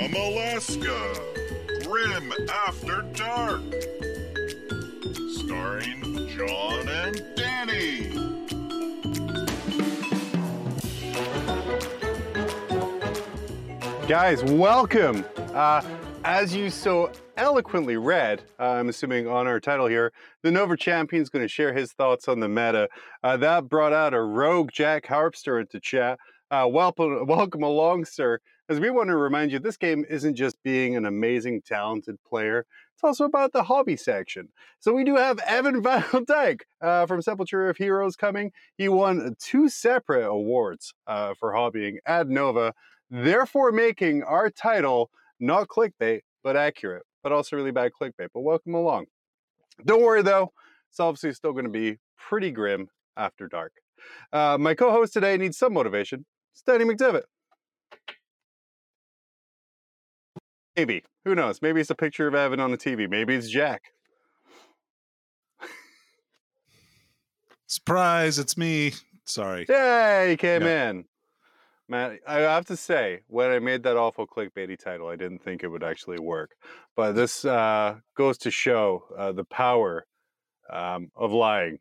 From Alaska, Grim After Dark. Starring John and Danny. Guys, welcome. Uh, as you so eloquently read, uh, I'm assuming on our title here, the Nova Champion is going to share his thoughts on the meta. Uh, that brought out a rogue Jack Harpster into chat. Uh, welcome, welcome along, sir. As we want to remind you, this game isn't just being an amazing, talented player. It's also about the hobby section. So we do have Evan Van Dyke uh, from Sepulture of Heroes coming. He won two separate awards uh, for hobbying at Nova therefore making our title not clickbait, but accurate, but also really bad clickbait. But welcome along. Don't worry though, it's obviously still going to be pretty grim after dark. Uh, my co host today needs some motivation. It's Danny McDevitt. Maybe. Who knows? Maybe it's a picture of Evan on the TV. Maybe it's Jack. Surprise, it's me. Sorry. Yay, he came in. Man, I have to say, when I made that awful clickbaity title, I didn't think it would actually work. But this uh, goes to show uh, the power um, of lying.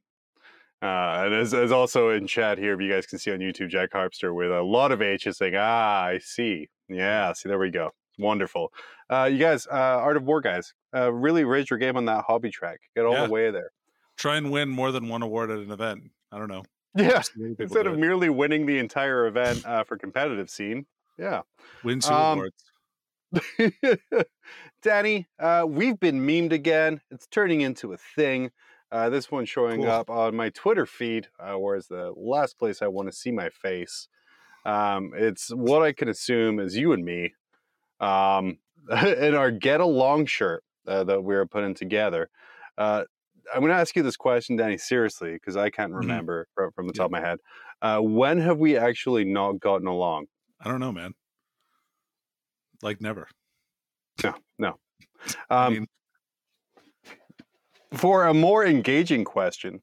Uh, and as, as also in chat here, if you guys can see on YouTube, Jack Harpster with a lot of H's saying, ah, I see. Yeah, see, there we go. Wonderful. Uh, you guys, uh, Art of War guys, uh, really raise your game on that hobby track. Get all Yeah. the way there. Try and win more than one award at an event. I don't know. Yeah. See many people Instead of it. merely winning the entire event uh, for competitive scene. Yeah. win two um, awards. Danny, uh, we've been memed again. It's turning into a thing. Uh, this one showing Cool. up on my Twitter feed, uh, whereas the last place I want to see my face. Um, it's what I can assume is you and me um, in our Get Along shirt uh, that we were putting together. Uh, I'm going to ask you this question, Danny, seriously, because I can't Mhm. remember from, from the top of my head. Uh, when have we actually not gotten along? I don't know, man. Like never. No, no. I Um, mean, for a more engaging question,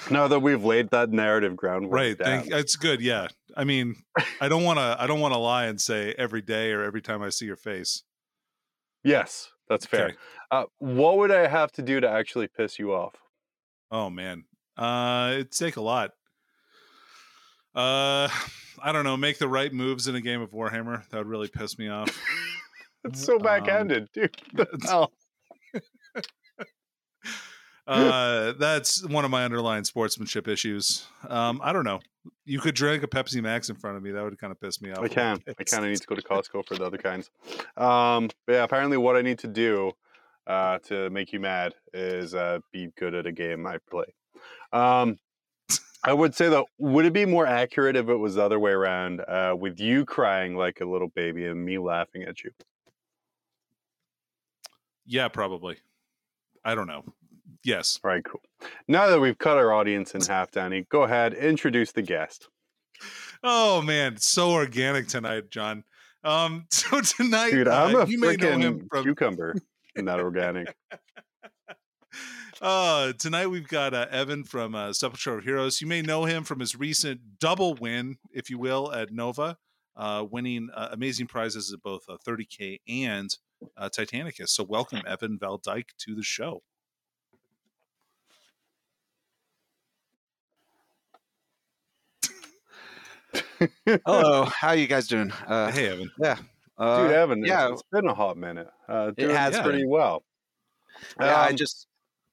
now that we've laid that narrative groundwork right. down, Thank, it's good. Yeah. I mean, I don't want to. I don't want to lie and say every day or every time I see your face. yes, that's fair. Okay. Uh, what would I have to do to actually piss you off? Oh man, uh, it'd take a lot. Uh, I don't know. Make the right moves in a game of Warhammer. That would really piss me off. It's so Um, backhanded, dude. Uh, that's one of my underlying sportsmanship issues. Um, I don't know. You could drink a Pepsi Max in front of me. That would kind of piss me off. I can. I kind of need to go to Costco for the other kinds. Um, but yeah, apparently, what I need to do uh, to make you mad is uh, be good at a game I play. Um, I would say though, would it be more accurate if it was the other way around, uh, with you crying like a little baby and me laughing at you? Yeah, probably. I don't know. Yes. All right, cool. Now that we've cut our audience in half, Danny, go ahead, introduce the guest. Oh man, so organic tonight, John. Um, so tonight, Dude, I'm uh, a you may know him freaking from cucumber, not organic. Uh, tonight we've got uh, Evan from uh, Sepulture of Heroes. You may know him from his recent double win, if you will, at Nova, uh, winning uh, amazing prizes at both uh, 30K and uh, Titanicus. So welcome, Evan Valdyke, to the show. Hello, how you guys doing? Uh, hey, Evan. yeah, uh, Dude, Evan, yeah. it's, been a hot minute. Uh, It doing has been. pretty well. yeah. I Um, just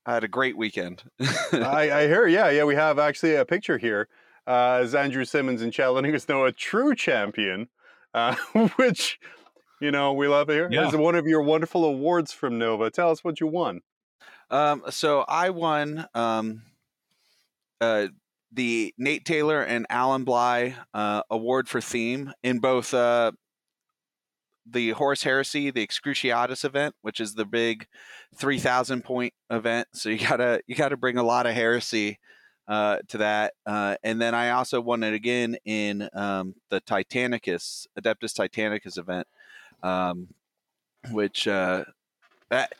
I had a great weekend. I, I hear, yeah, yeah. We have actually a picture here uh, as Andrew Simmons and Chad letting us know a true champion, uh, which you know we love here. Yeah. Is one of your wonderful awards from Nova. Tell us what you won. um, so I won um, uh, the Nate Taylor and Alan Bligh uh, award for theme in both uh, the Horus Heresy, the Excruciatus event, which is the big three thousand point event. So you gotta you gotta bring a lot of heresy uh, to that. Uh, and then I also won it again in um, the Titanicus Adeptus Titanicus event, um, which uh, that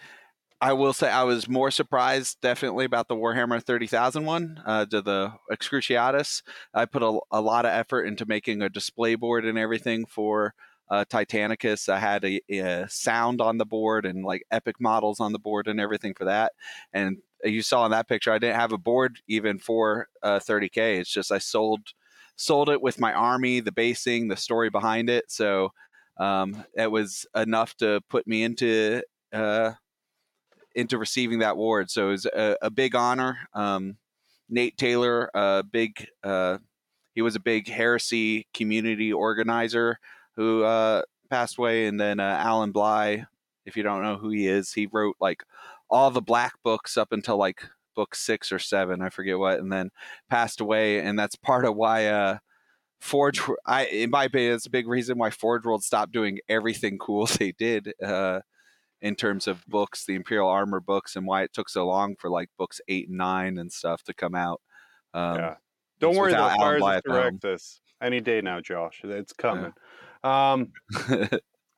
I will say I was more surprised definitely about the Warhammer 30,000 one, uh, to the Excruciatus. I put a, a lot of effort into making a display board and everything for uh, Titanicus. I had a, a sound on the board and like epic models on the board and everything for that. And you saw in that picture, I didn't have a board even for uh, 30k. It's just I sold sold it with my army, the basing, the story behind it. So um, it was enough to put me into uh, into receiving that award. So it was a, a big honor. Um, Nate Taylor, a big uh, he was a big heresy community organizer who uh, passed away, and then uh, Alan Bligh. If you don't know who he is, he wrote like all the black books up until like book six or seven, I forget what, and then passed away. And that's part of why uh, Forge, I in my opinion, it's a big reason why Forge World stopped doing everything cool they did uh, in terms of books, the Imperial Armor books, and why it took so long for like books eight and nine and stuff to come out. Um, yeah. Don't worry, Alan fires at the. Directus any day now, Josh. It's coming. Um,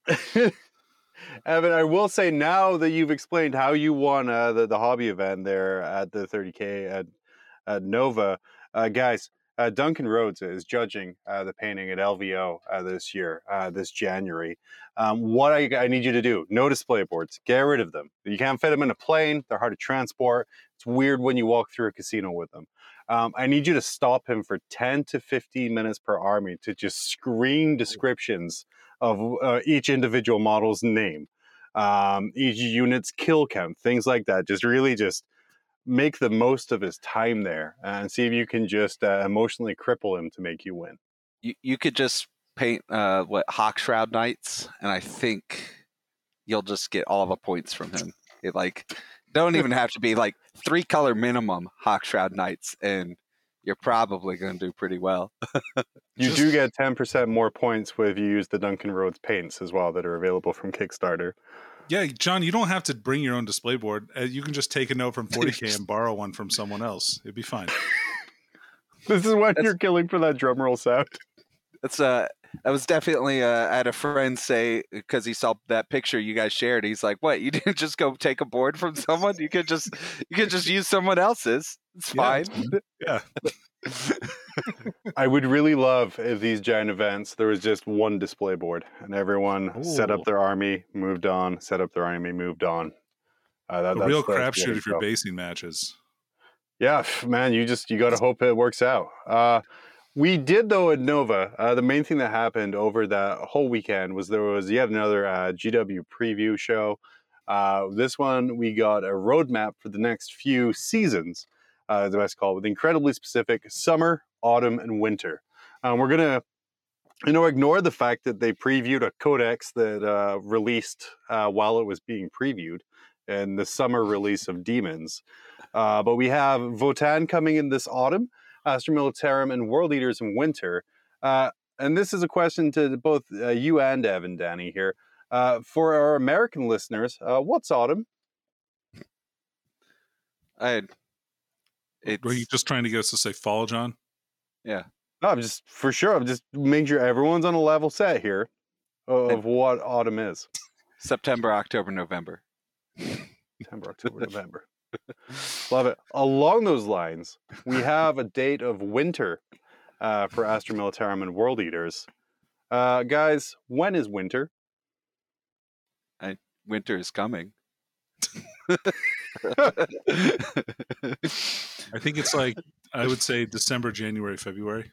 Evan, I will say now that you've explained how you won uh, the, the hobby event there at the 30K at, at Nova, uh, guys, uh, Duncan Rhodes is judging uh, the painting at LVO uh, this year, uh, this January. Um, what I, I need you to do, no display boards, get rid of them. You can't fit them in a plane, they're hard to transport. It's weird when you walk through a casino with them. Um, I need you to stop him for 10 to 15 minutes per army to just scream descriptions of uh, each individual model's name, um, each unit's kill count, things like that. Just really just make the most of his time there and see if you can just uh, emotionally cripple him to make you win. you, you could just paint uh, what Hawk Shroud Knights, and I think you'll just get all the points from him. It like don't even have to be like three color minimum Hawk Shroud Knights, and you're probably going to do pretty well. You do get 10% more points if you use the Duncan Rhodes paints as well that are available from Kickstarter. Yeah, John, you don't have to bring your own display board. Uh, you can just take a note from 40k and borrow one from someone else. It'd be fine. This is what That's- you're killing for that drum roll sound. That's uh, that was definitely uh, I had a friend say because he saw that picture you guys shared. He's like, "What? You didn't just go take a board from someone? You could just you could just use someone else's. It's Yeah. fine." Yeah. I would really love if these giant events there was just one display board and everyone set up their army, moved on, set up their army, moved on. Uh, that, A real crapshoot if you're basing matches. Yeah, man, you just you got to hope it works out. Uh, we did though at Nova. Uh, the main thing that happened over that whole weekend was there was yet another uh, GW preview show. Uh, this one we got a roadmap for the next few seasons. Uh, the best call with incredibly specific summer, autumn, and winter. Um, we're gonna, you know, ignore the fact that they previewed a codex that uh, released uh, while it was being previewed, and the summer release of Demons. Uh, but we have Votann coming in this autumn, Astra Militarum, and World Eaters in winter. Uh, and this is a question to both uh, you and Evan, Danny here. Uh, for our American listeners, what's autumn? I it's Were you just trying to get us to say fall, John? Yeah. No, I'm just for sure. I'm just making sure everyone's on a level set here of, of what autumn is. September, October, November. September, October, November. Love it. Along those lines, we have a date of winter uh, for Astra Militarum and World Eaters. Uh, guys, when is winter? Winter is coming. I think it's like I would say December, January, February.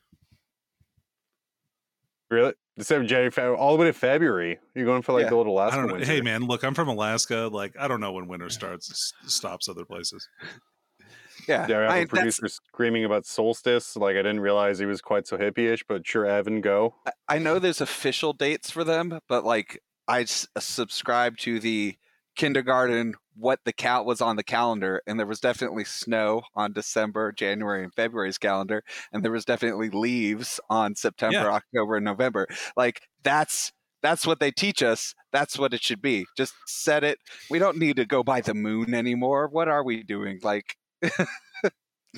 Really? December, January, February, all the way to February. You're going for like Yeah. the little I Alaska don't know. winter. Hey, man, look, I'm from Alaska. Like, I don't know when winter starts, stops other places. yeah, Yeah, I have I a mean, that's- producer screaming about solstice. Like I didn't realize he was quite so hippie-ish, but sure, Evan, go. I- I know there's official dates for them, but like I s- subscribe to the kindergarten what the cat was on the calendar, and there was definitely snow on December, January, and February's calendar, and there was definitely leaves on September, Yeah. October, and November. Like that's that's what they teach us. That's what it should be. Just set it. We don't need to go by the moon anymore. What are we doing? Like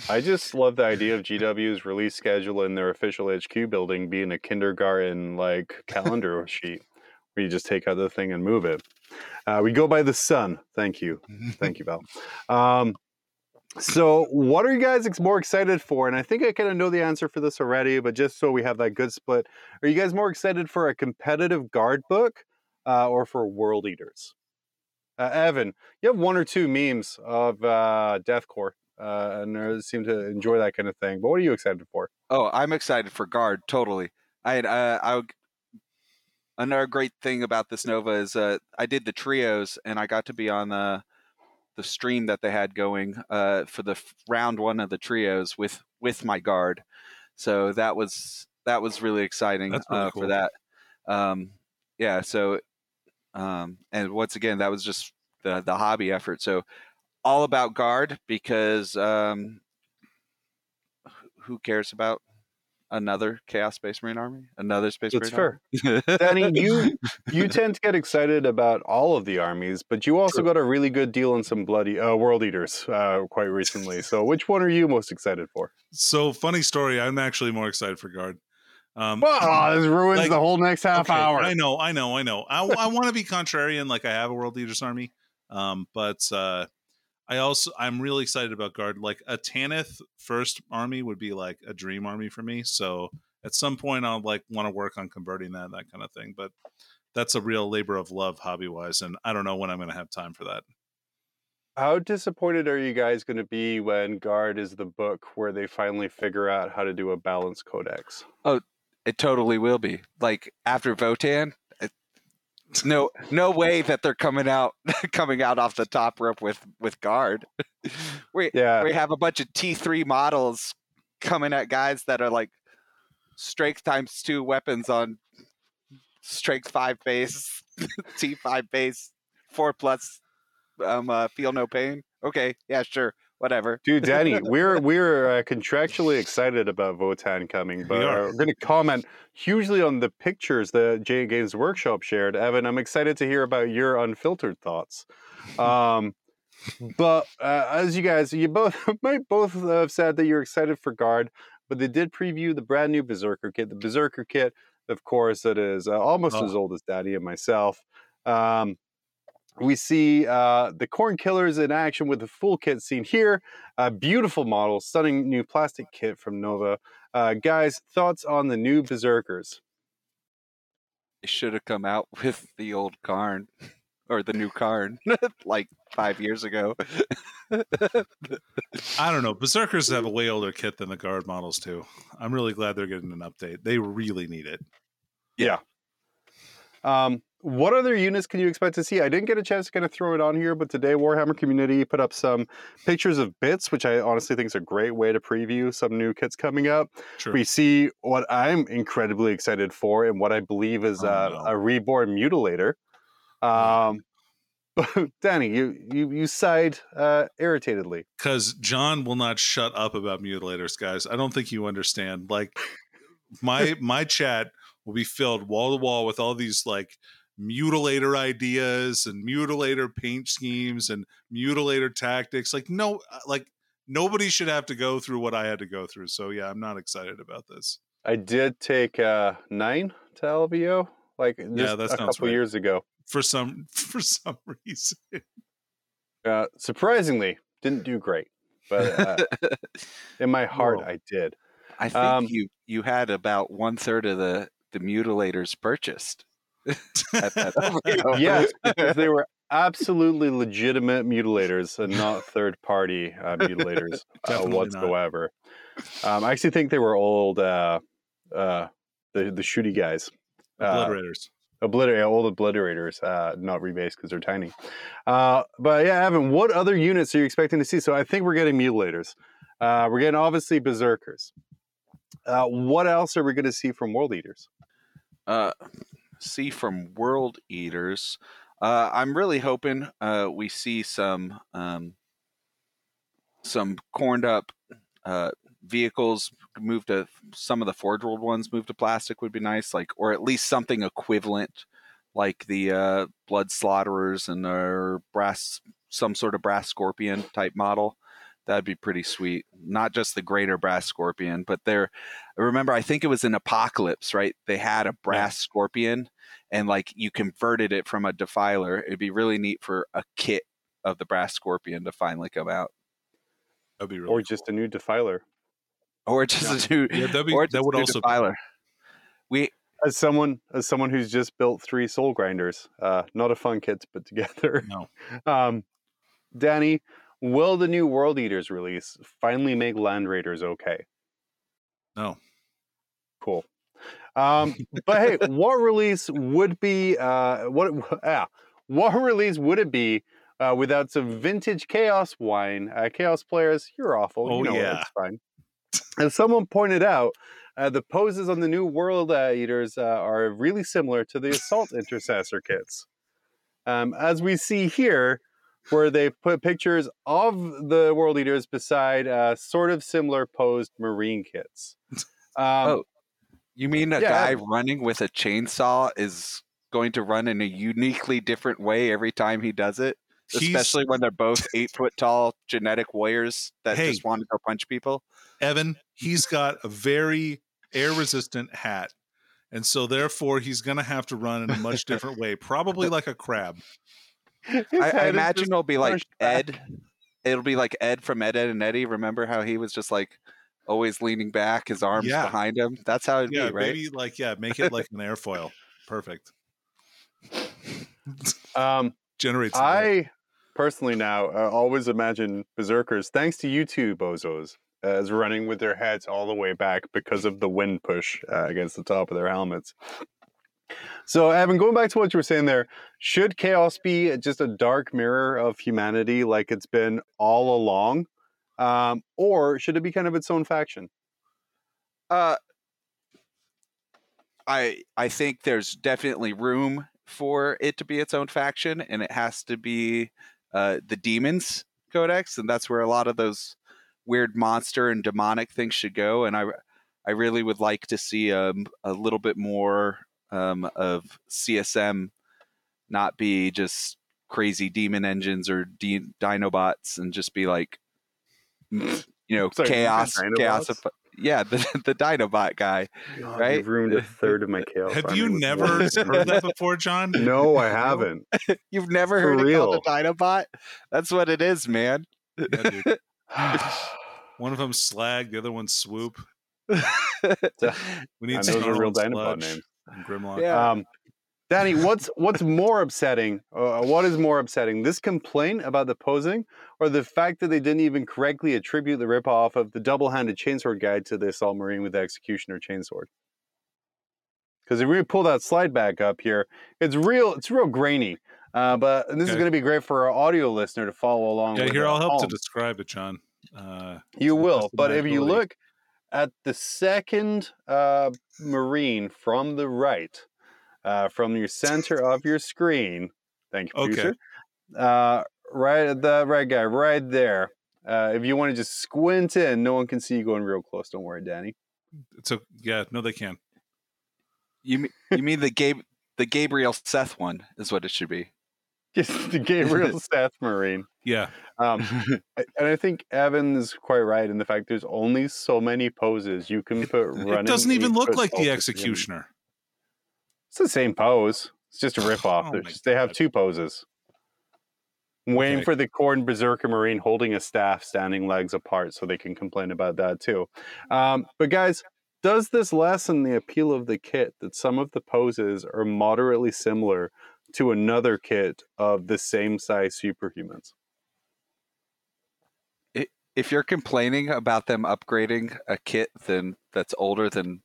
I just love the idea of GW's release schedule in their official HQ building being a kindergarten like calendar sheet where you just take out the thing and move it. Uh, we go by the sun. Thank you. Thank you, Val. Um, So, what are you guys ex- more excited for? And I think I kind of know the answer for this already, but just so we have that good split, are you guys more excited for a competitive guard book uh, or for World Eaters? Uh, Evan, you have one or two memes of uh, Deathcore, uh, and seem to enjoy that kind of thing. But what are you excited for? Oh, I'm excited for guard. Totally. I had uh, I another great thing about this Nova is uh, I did the trios and I got to be on the the stream that they had going uh, for the round one of the trios with with my guard. So that was that was really exciting really uh, cool. for that. Um, yeah. So um, and once again, that was just the the hobby effort. So all about guard because um, who cares about another Chaos Space Marine army? Another Space That's Marine fair. army? Danny, you you tend to get excited about all of the armies, but you also True. got a really good deal on some bloody uh, World Eaters uh, quite recently. So, which one are you most excited for? So funny story. I'm actually more excited for guard. Um, Wow, this ruins Like, the whole next half okay, hour. I know, I know, I know. I, I want to be contrarian, like I have a World Eaters Army, um, but uh, I also I'm really excited about guard. Like a Tanith first army would be like a dream army for me. So at some point I'll like want to work on converting that that kind of thing. But that's a real labor of love, hobby wise, and I don't know when I'm going to have time for that. How disappointed are you guys going to be when Guard is the book where they finally figure out how to do a balanced codex? Oh, it totally will be. Like after Votann, it, no no way that they're coming out coming out off the top rope with with guard. we Yeah, we have a bunch of T three models coming at guys that are like strength times two weapons on strength five base, T five base, four plus um uh, feel no pain. Okay, yeah, sure, whatever. dude, Danny, we're we're uh, contractually excited about Votann coming, but are. uh, we're going to comment hugely on the pictures that J Games Workshop shared. Evan, I'm excited to hear about your unfiltered thoughts. Um, but uh, as you guys, you both might both have said that you're excited for Guard, but they did preview the brand new Berserker kit. The Berserker kit, of course, that is uh, almost Oh. as old as Daddy and myself. Um, we see uh, the Khorne Killers in action with the full kit seen here. A beautiful model, stunning new plastic kit from Nova. Uh, guys, thoughts on the new Berserkers? They should have come out with the old Kharn or the new Kharn like five years ago. I don't know. Berserkers have a way older kit than the guard models too. I'm really glad they're getting an update. They really need it. Yeah. Um, what other units can you expect to see? I didn't get a chance to kind of throw it on here, but today Warhammer community put up some pictures of bits, which I honestly think is a great way to preview some new kits coming up. Sure. We see what I'm incredibly excited for, and what I believe is Oh, uh, no. a reborn mutilator. Um, Danny, you you you sighed uh, irritatedly. because John will not shut up about mutilators, guys. I don't think you understand. Like my my chat will be filled wall to wall with all these like mutilator ideas and mutilator paint schemes and mutilator tactics. Like no, uh, like nobody should have to go through what I had to go through. So yeah, I'm not excited about this. I did take uh, nine to LVO, like yeah, that's a couple right. years ago. For some for some reason, Uh, surprisingly, didn't do great, but uh, in my heart, Whoa. I did. I think Um, you you had about one third of the the mutilators purchased. At that Yes, because they were absolutely legitimate mutilators and not third-party uh, mutilators uh, whatsoever. Um, I actually think they were old, uh, uh, the the shooty guys. Uh, obliterators. Obliterate old obliterators, uh, not rebased because they're tiny. Uh, but yeah, Evan, what other units are you expecting to see? So I think we're getting mutilators. Uh, we're getting obviously berserkers. Uh, what else are we going to see from world eaters? Uh, see from World Eaters. Uh, I'm really hoping uh, we see some um, some corned up uh, vehicles move to some of the forge world ones move to plastic would be nice, like or at least something equivalent, like the uh, blood slaughterers and or brass some sort of brass scorpion type model. That'd be pretty sweet. Not just the greater brass scorpion, but they're remember I think it was in Apocalypse, right? They had a brass scorpion and like you converted it from a defiler. It'd be really neat for a kit of the brass scorpion to finally come out. That'd be really or just a new defiler. or just a new, Yeah, that'd be- or that would a new also be- defiler. We As someone as someone who's just built three soul grinders, uh, not a fun kit to put together. No. Um, Danny, will the new World Eaters release finally make Land Raiders okay? No. Cool. Um, but hey, what release would be uh, what? Yeah, what release would it be uh, without some vintage Chaos wine? Uh, Chaos players, you're awful. Oh, you know yeah. it's fine. As someone pointed out, uh, the poses on the new World uh, Eaters uh, are really similar to the Assault Intercessor kits. Um, as we see here, where they put pictures of the World Eaters beside uh, sort of similar posed Marine kits. Um, Oh, You mean a Yeah, guy I- running with a chainsaw is going to run in a uniquely different way every time he does it? He's- Especially when they're both eight foot tall genetic warriors that Hey. just want to go punch people. Evan, he's got a very air resistant hat. And so therefore he's gonna have to run in a much different way, probably like a crab. his I, I imagine it'll be like pushed back. Ed. It'll be like Ed from Ed, Ed and Eddie. Remember how he was just like always leaning back, his arms Yeah. behind him? That's how it'd Yeah, be, right? maybe like yeah, make it like an airfoil. Perfect. Um, Generates. the light. I personally now uh, always imagine berserkers, thanks to you two bozos, as running with their heads all the way back because of the wind push uh, against the top of their helmets. So, Evan, going back to what you were saying there, should chaos be just a dark mirror of humanity like it's been all along? Um, or should it be kind of its own faction? Uh, I I think there's definitely room for it to be its own faction, and it has to be uh, the demons codex, and that's where a lot of those weird monster and demonic things should go. And I I really would like to see um, a little bit more um, of CSM not be just crazy demon engines or de- dinobots, and just be like you know Sorry, you chaos chaos. Of, yeah, the the Dinobot guy. God, Right? You've ruined a third of my chaos. Have you never heard that before, John? No, I haven't. You've never For heard it called real. a Dinobot? That's what it is, man. Yeah, dude. One of them slag, the other one swoop. We need And those are real Dinobot Sludge names. And Grimlock. Yeah. Um, Danny, what's what's more upsetting? Uh, what is more upsetting? This complaint about the posing, or the fact that they didn't even correctly attribute the ripoff of the double-handed chainsword guide to the assault marine with the executioner chainsword? Because if we pull that slide back up here, it's real. It's real grainy. Uh, but and this is going to be great for our audio listener to follow along. Yeah, with here I'll help to describe it, John. Uh, You will, but if you look at the second uh, marine from the right, uh, from your center of your screen, thank you, Okay. producer. Uh, right at the right guy, right there. Uh, if you want to just squint in, no one can see you going real close. Don't worry, Danny. it's a yeah, no, they can. You mean you mean the Gabe the Gabriel Seth one is what it should be. Just the Gabriel Seth Marine. Yeah, Um, and I think Evan's quite right in the fact there's only so many poses you can put running. it doesn't even look like the poses in. executioner. It's the same pose. It's just a rip off. Oh just- they have two poses. Waiting Okay. for the Khorne Berserker Marine holding a staff standing legs apart so they can complain about that too. Um, but guys, does this lessen the appeal of the kit that some of the poses are moderately similar to another kit of the same size superhumans? If you're complaining about them upgrading a kit then that's older than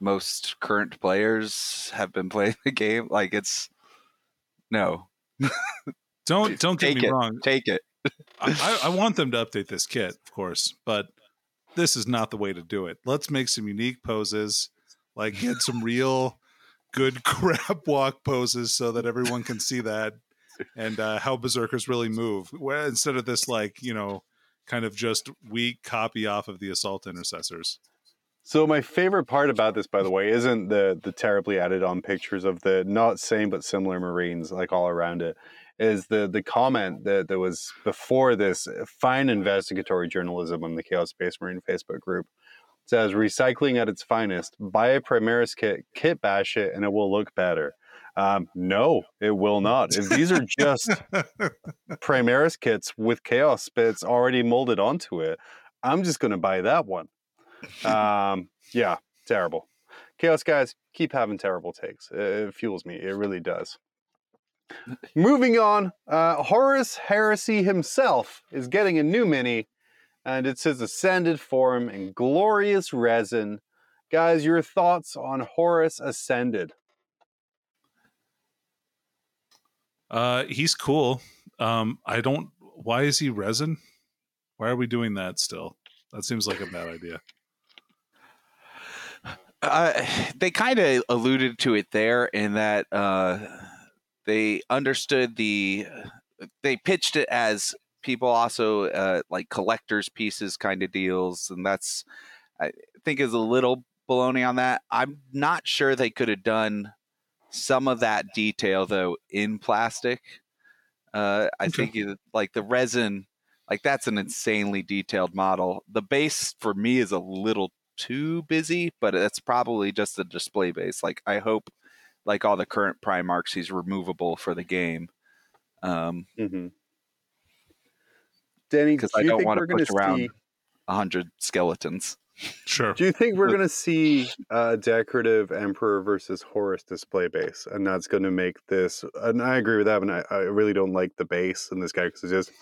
most current players have been playing the game, like it's no. Don't don't get Take me it. wrong. Take it. I, I I want them to update this kit, of course, but this is not the way to do it. Let's make some unique poses, like get some real good crab walk poses, so that everyone can see that and uh, how berserkers really move. Where instead of this, like you know, kind of just weak copy off of the assault intercessors. So my favorite part about this, by the way, isn't the the terribly added on pictures of the not same but similar Marines like all around it. Is the the comment that that was before this fine investigatory journalism on the Chaos Space Marine Facebook group says recycling at its finest. Buy a Primaris kit, kit bash it, and it will look better. Um, no, it will not. If these are just Primaris kits with Chaos bits already molded onto it. I'm just going to buy that one. Um, yeah, terrible. Chaos guys, keep having terrible takes. It, it fuels me. It really does. Moving on, uh, Horus Heresy himself is getting a new mini, and it's his ascended form in glorious resin. Guys, your thoughts on Horus Ascended? Uh, he's cool. Um, I don't. Why is he resin? Why are we doing that still? That seems like a bad idea. Uh, they kind of alluded to it there in that uh, they understood the. They pitched it as people also uh, like collectors pieces kind of deals, and that's I think is a little baloney on that. I'm not sure they could have done some of that detail though in plastic. Uh, I think it, like the resin, like that's an insanely detailed model. The base for me is a little too busy, but it's probably just a display base. Like I hope, like all the current Primarchs, he's removable for the game. Um, Mm-hmm. Danny, do because I don't want to going push around see? a hundred skeletons. Sure. Do you think we're going to see a decorative Emperor versus Horus display base, and that's going to make this? And I agree with that, and I, I really don't like the base in this guy because it's just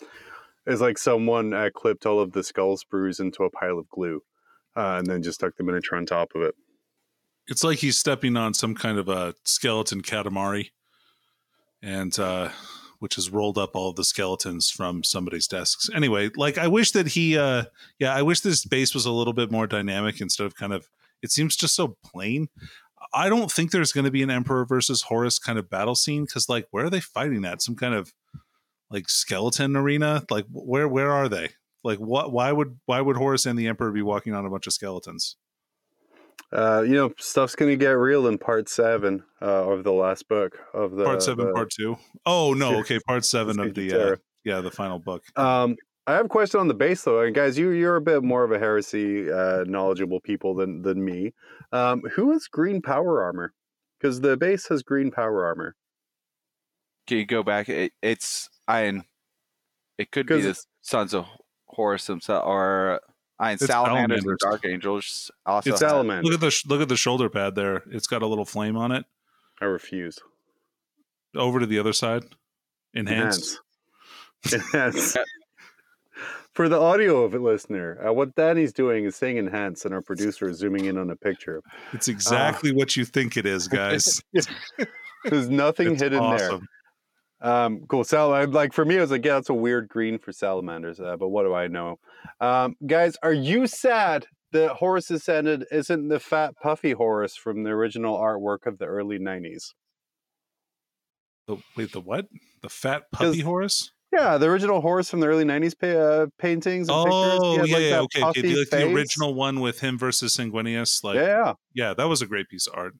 it's like someone uh, clipped all of the skull sprues into a pile of glue, uh, and then just stuck the miniature on top of it. It's like he's stepping on some kind of a skeleton katamari, and uh, which has rolled up all the skeletons from somebody's desks. Anyway, like I wish that he, uh, yeah, I wish this base was a little bit more dynamic instead of kind of. It seems just so plain. I don't think there's going to be an Emperor versus Horus kind of battle scene because, like, where are they fighting at? Some kind of like skeleton arena? Like, where where are they? Like, what? Why would why would Horus and the Emperor be walking on a bunch of skeletons? Uh, you know, stuff's going to get real in part seven uh, of the last book of the part seven, the- part two. Oh no, okay, part seven of the uh, yeah, the final book. Um, I have a question on the base though, and guys, you you're a bit more of a heresy uh, knowledgeable people than than me. Um, who has green power armor? Because the base has green power armor. Can you go back? It, it's Iron. It could be the sons of Horus himself, or Iron It's Salamanders or Salamanders. Dark Angels. Also, It's have- Salamander. Look at the sh- look at the shoulder pad there. It's got a little flame on it. I refuse. Over to the other side. Enhance. Enhance. Enhance. For the audio of it, listener, uh, what Danny's doing is saying enhance, and our producer is zooming in on a picture. It's exactly what you think it is, guys. There's nothing It's hidden there. Um, cool. Sal, I- like for me, I was like, yeah, that's a weird green for salamanders, uh, but what do I know? Um, guys, are you sad that Horus Ascended isn't the fat, puffy Horus from the original artwork of the early 90s? The, wait, the what? The fat puppy Horus? Yeah, the original Horus from the early 90s pa- uh, paintings and pictures. Oh, had, yeah, like, yeah, okay, okay. The, like the original one with him versus Sanguinius. Like, yeah, yeah, that was a great piece of art.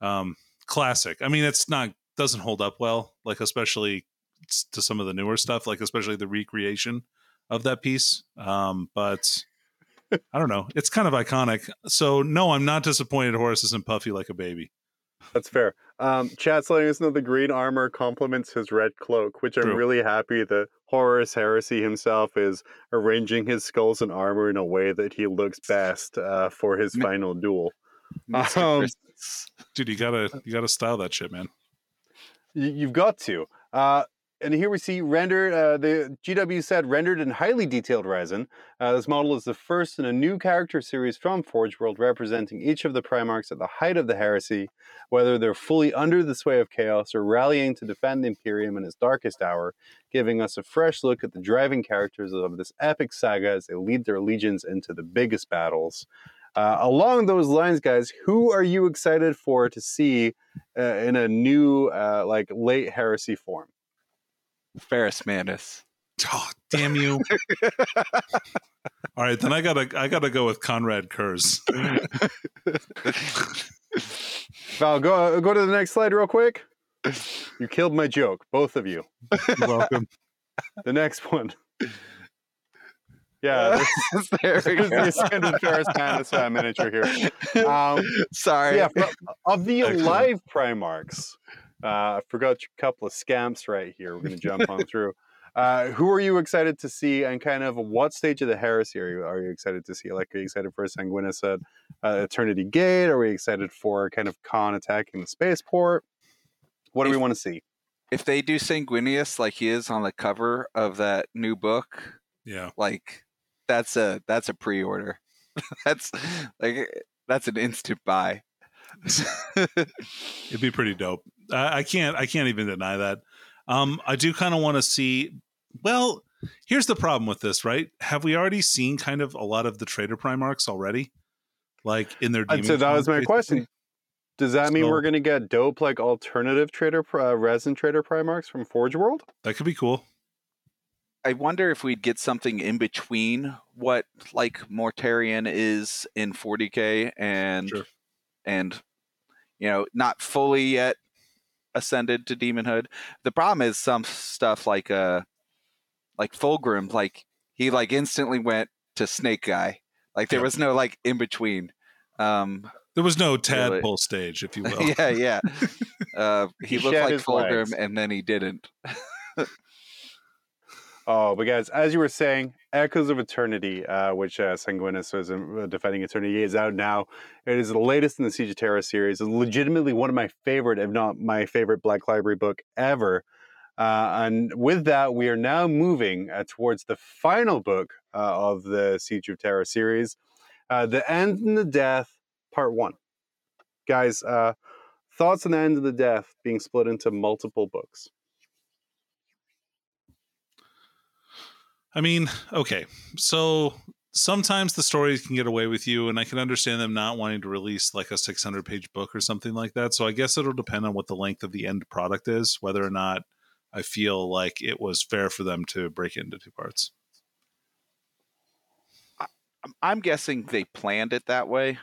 Um, classic. I mean, it's not doesn't hold up well, like especially to some of the newer stuff, like especially the recreation of that piece. Um, but I don't know, it's kind of iconic. So no, I'm not disappointed. Horus isn't puffy like a baby. that's fair. Um, chat's letting us know the green armor complements his red cloak, which I'm True. really happy that Horus Heresy himself is arranging his skulls and armor in a way that he looks best uh, for his final duel. Um, Dude, you gotta you gotta style that shit, man. You've got to. Uh, and here we see rendered, uh, the GW said rendered in highly detailed resin. Uh, this model is the first in a new character series from Forge World representing each of the Primarchs at the height of the heresy, whether they're fully under the sway of chaos or rallying to defend the Imperium in its darkest hour, giving us a fresh look at the driving characters of this epic saga as they lead their legions into the biggest battles. Uh, along those lines, guys, who are you excited for to see uh, in a new, uh, like late heresy form? Ferrus Manus. Oh, damn you! All right, then I gotta I gotta go with Konrad Curze. Val, go go to the next slide real quick. You killed my joke, both of you. You're welcome. The next one. Yeah, this there is we the go. Ascended Ferrus Manus uh, miniature here. Um, Sorry. yeah, fro- of the Excellent. alive Primarchs, uh, I forgot a couple of scamps right here. We're going to jump on through. Uh, who are you excited to see, and kind of what stage of the heresy are you, are you excited to see? Like, are you excited for Sanguinius at uh, Eternity Gate? Are we excited for kind of Khan attacking the spaceport? What do we want to see? If they do Sanguinius like he is on the cover of that new book, Yeah. like that's a that's a pre-order. that's like that's an instant buy. It'd be pretty dope. I, I can't. I can't even deny that. Um, I do kind of want to see. Well, here's the problem with this, right? Have we already seen kind of a lot of the trader primarchs already, like in their? And so that was my basically? question. Does that mean we're going to get dope like alternative trader uh, resin trader Primarchs from Forge World? That could be cool. I wonder if we'd get something in between what like Mortarion is in 40k and Sure. And you know not fully yet ascended to demonhood. The problem is some stuff like uh like Fulgrim like he like instantly went to snake guy. Like there Yep. was no like in between. Um There was no Really? tadpole stage, if you will. yeah, yeah. Uh, he, He looked like Fulgrim legs. and then he didn't. Oh, but guys, as you were saying, Echoes of Eternity, uh, which uh, Sanguinius was uh, defending Eternity, is out now. It is the latest in the Siege of Terra series. Legitimately one of my favorite, if not my favorite, Black Library book ever. Uh, and with that, we are now moving uh, towards the final book uh, of the Siege of Terra series, uh, The End and the Death, Part 1. Guys, thoughts on The End and the Death being split into multiple books? I mean, okay. So sometimes the stories can get away with you, and I can understand them not wanting to release like a 600 page book or something like that. So I guess it'll depend on what the length of the end product is, whether or not I feel like it was fair for them to break it into two parts. I'm- guessing they planned it that way.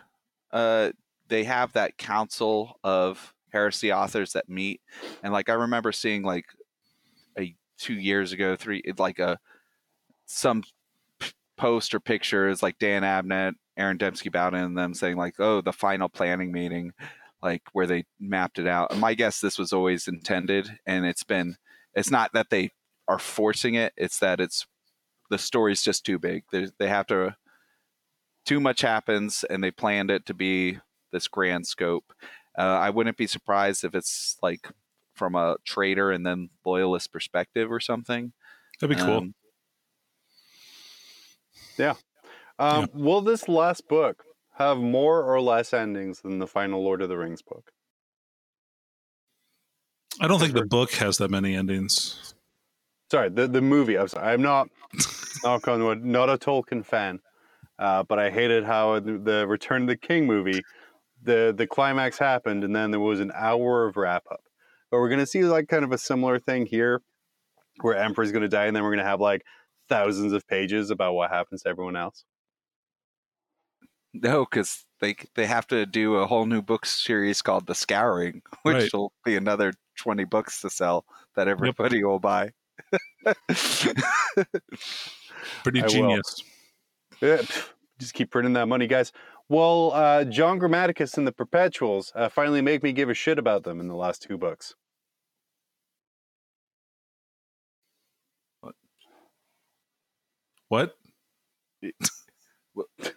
Uh, they have that council of heresy authors that meet, and like I remember seeing like a two years ago, three like a some p- post or pictures like Dan Abnett, Aaron Dembski Bowden, and them saying like, "Oh, the final planning meeting," like where they mapped it out. My guess this was always intended, and it's been. It's not that they are forcing it; it's that it's the story's just too big. They they have to too much happens, and they planned it to be this grand scope. Uh, I wouldn't be surprised if it's like from a trader and then loyalist perspective or something. That'd be cool. Um, Um, Will this last book have more or less endings than the final Lord of the Rings book? I don't think the book has that many endings. Sorry, the, the movie. I'm sorry. I'm not, knock on wood, not a Tolkien fan, uh, but I hated how the, the Return of the King movie, the the climax happened, and then there was an hour of wrap up. But we're gonna see like kind of a similar thing here, where Emperor's gonna die, and then we're gonna have like thousands of pages about what happens to everyone else. no, because they they have to do a whole new book series called The Scouring, which Right. will be another twenty books to sell that everybody will buy. Pretty I genius. Yeah, just keep printing that money, guys. Well, uh, John Grammaticus and the Perpetuals uh, finally make me give a shit about them in the last two books. What?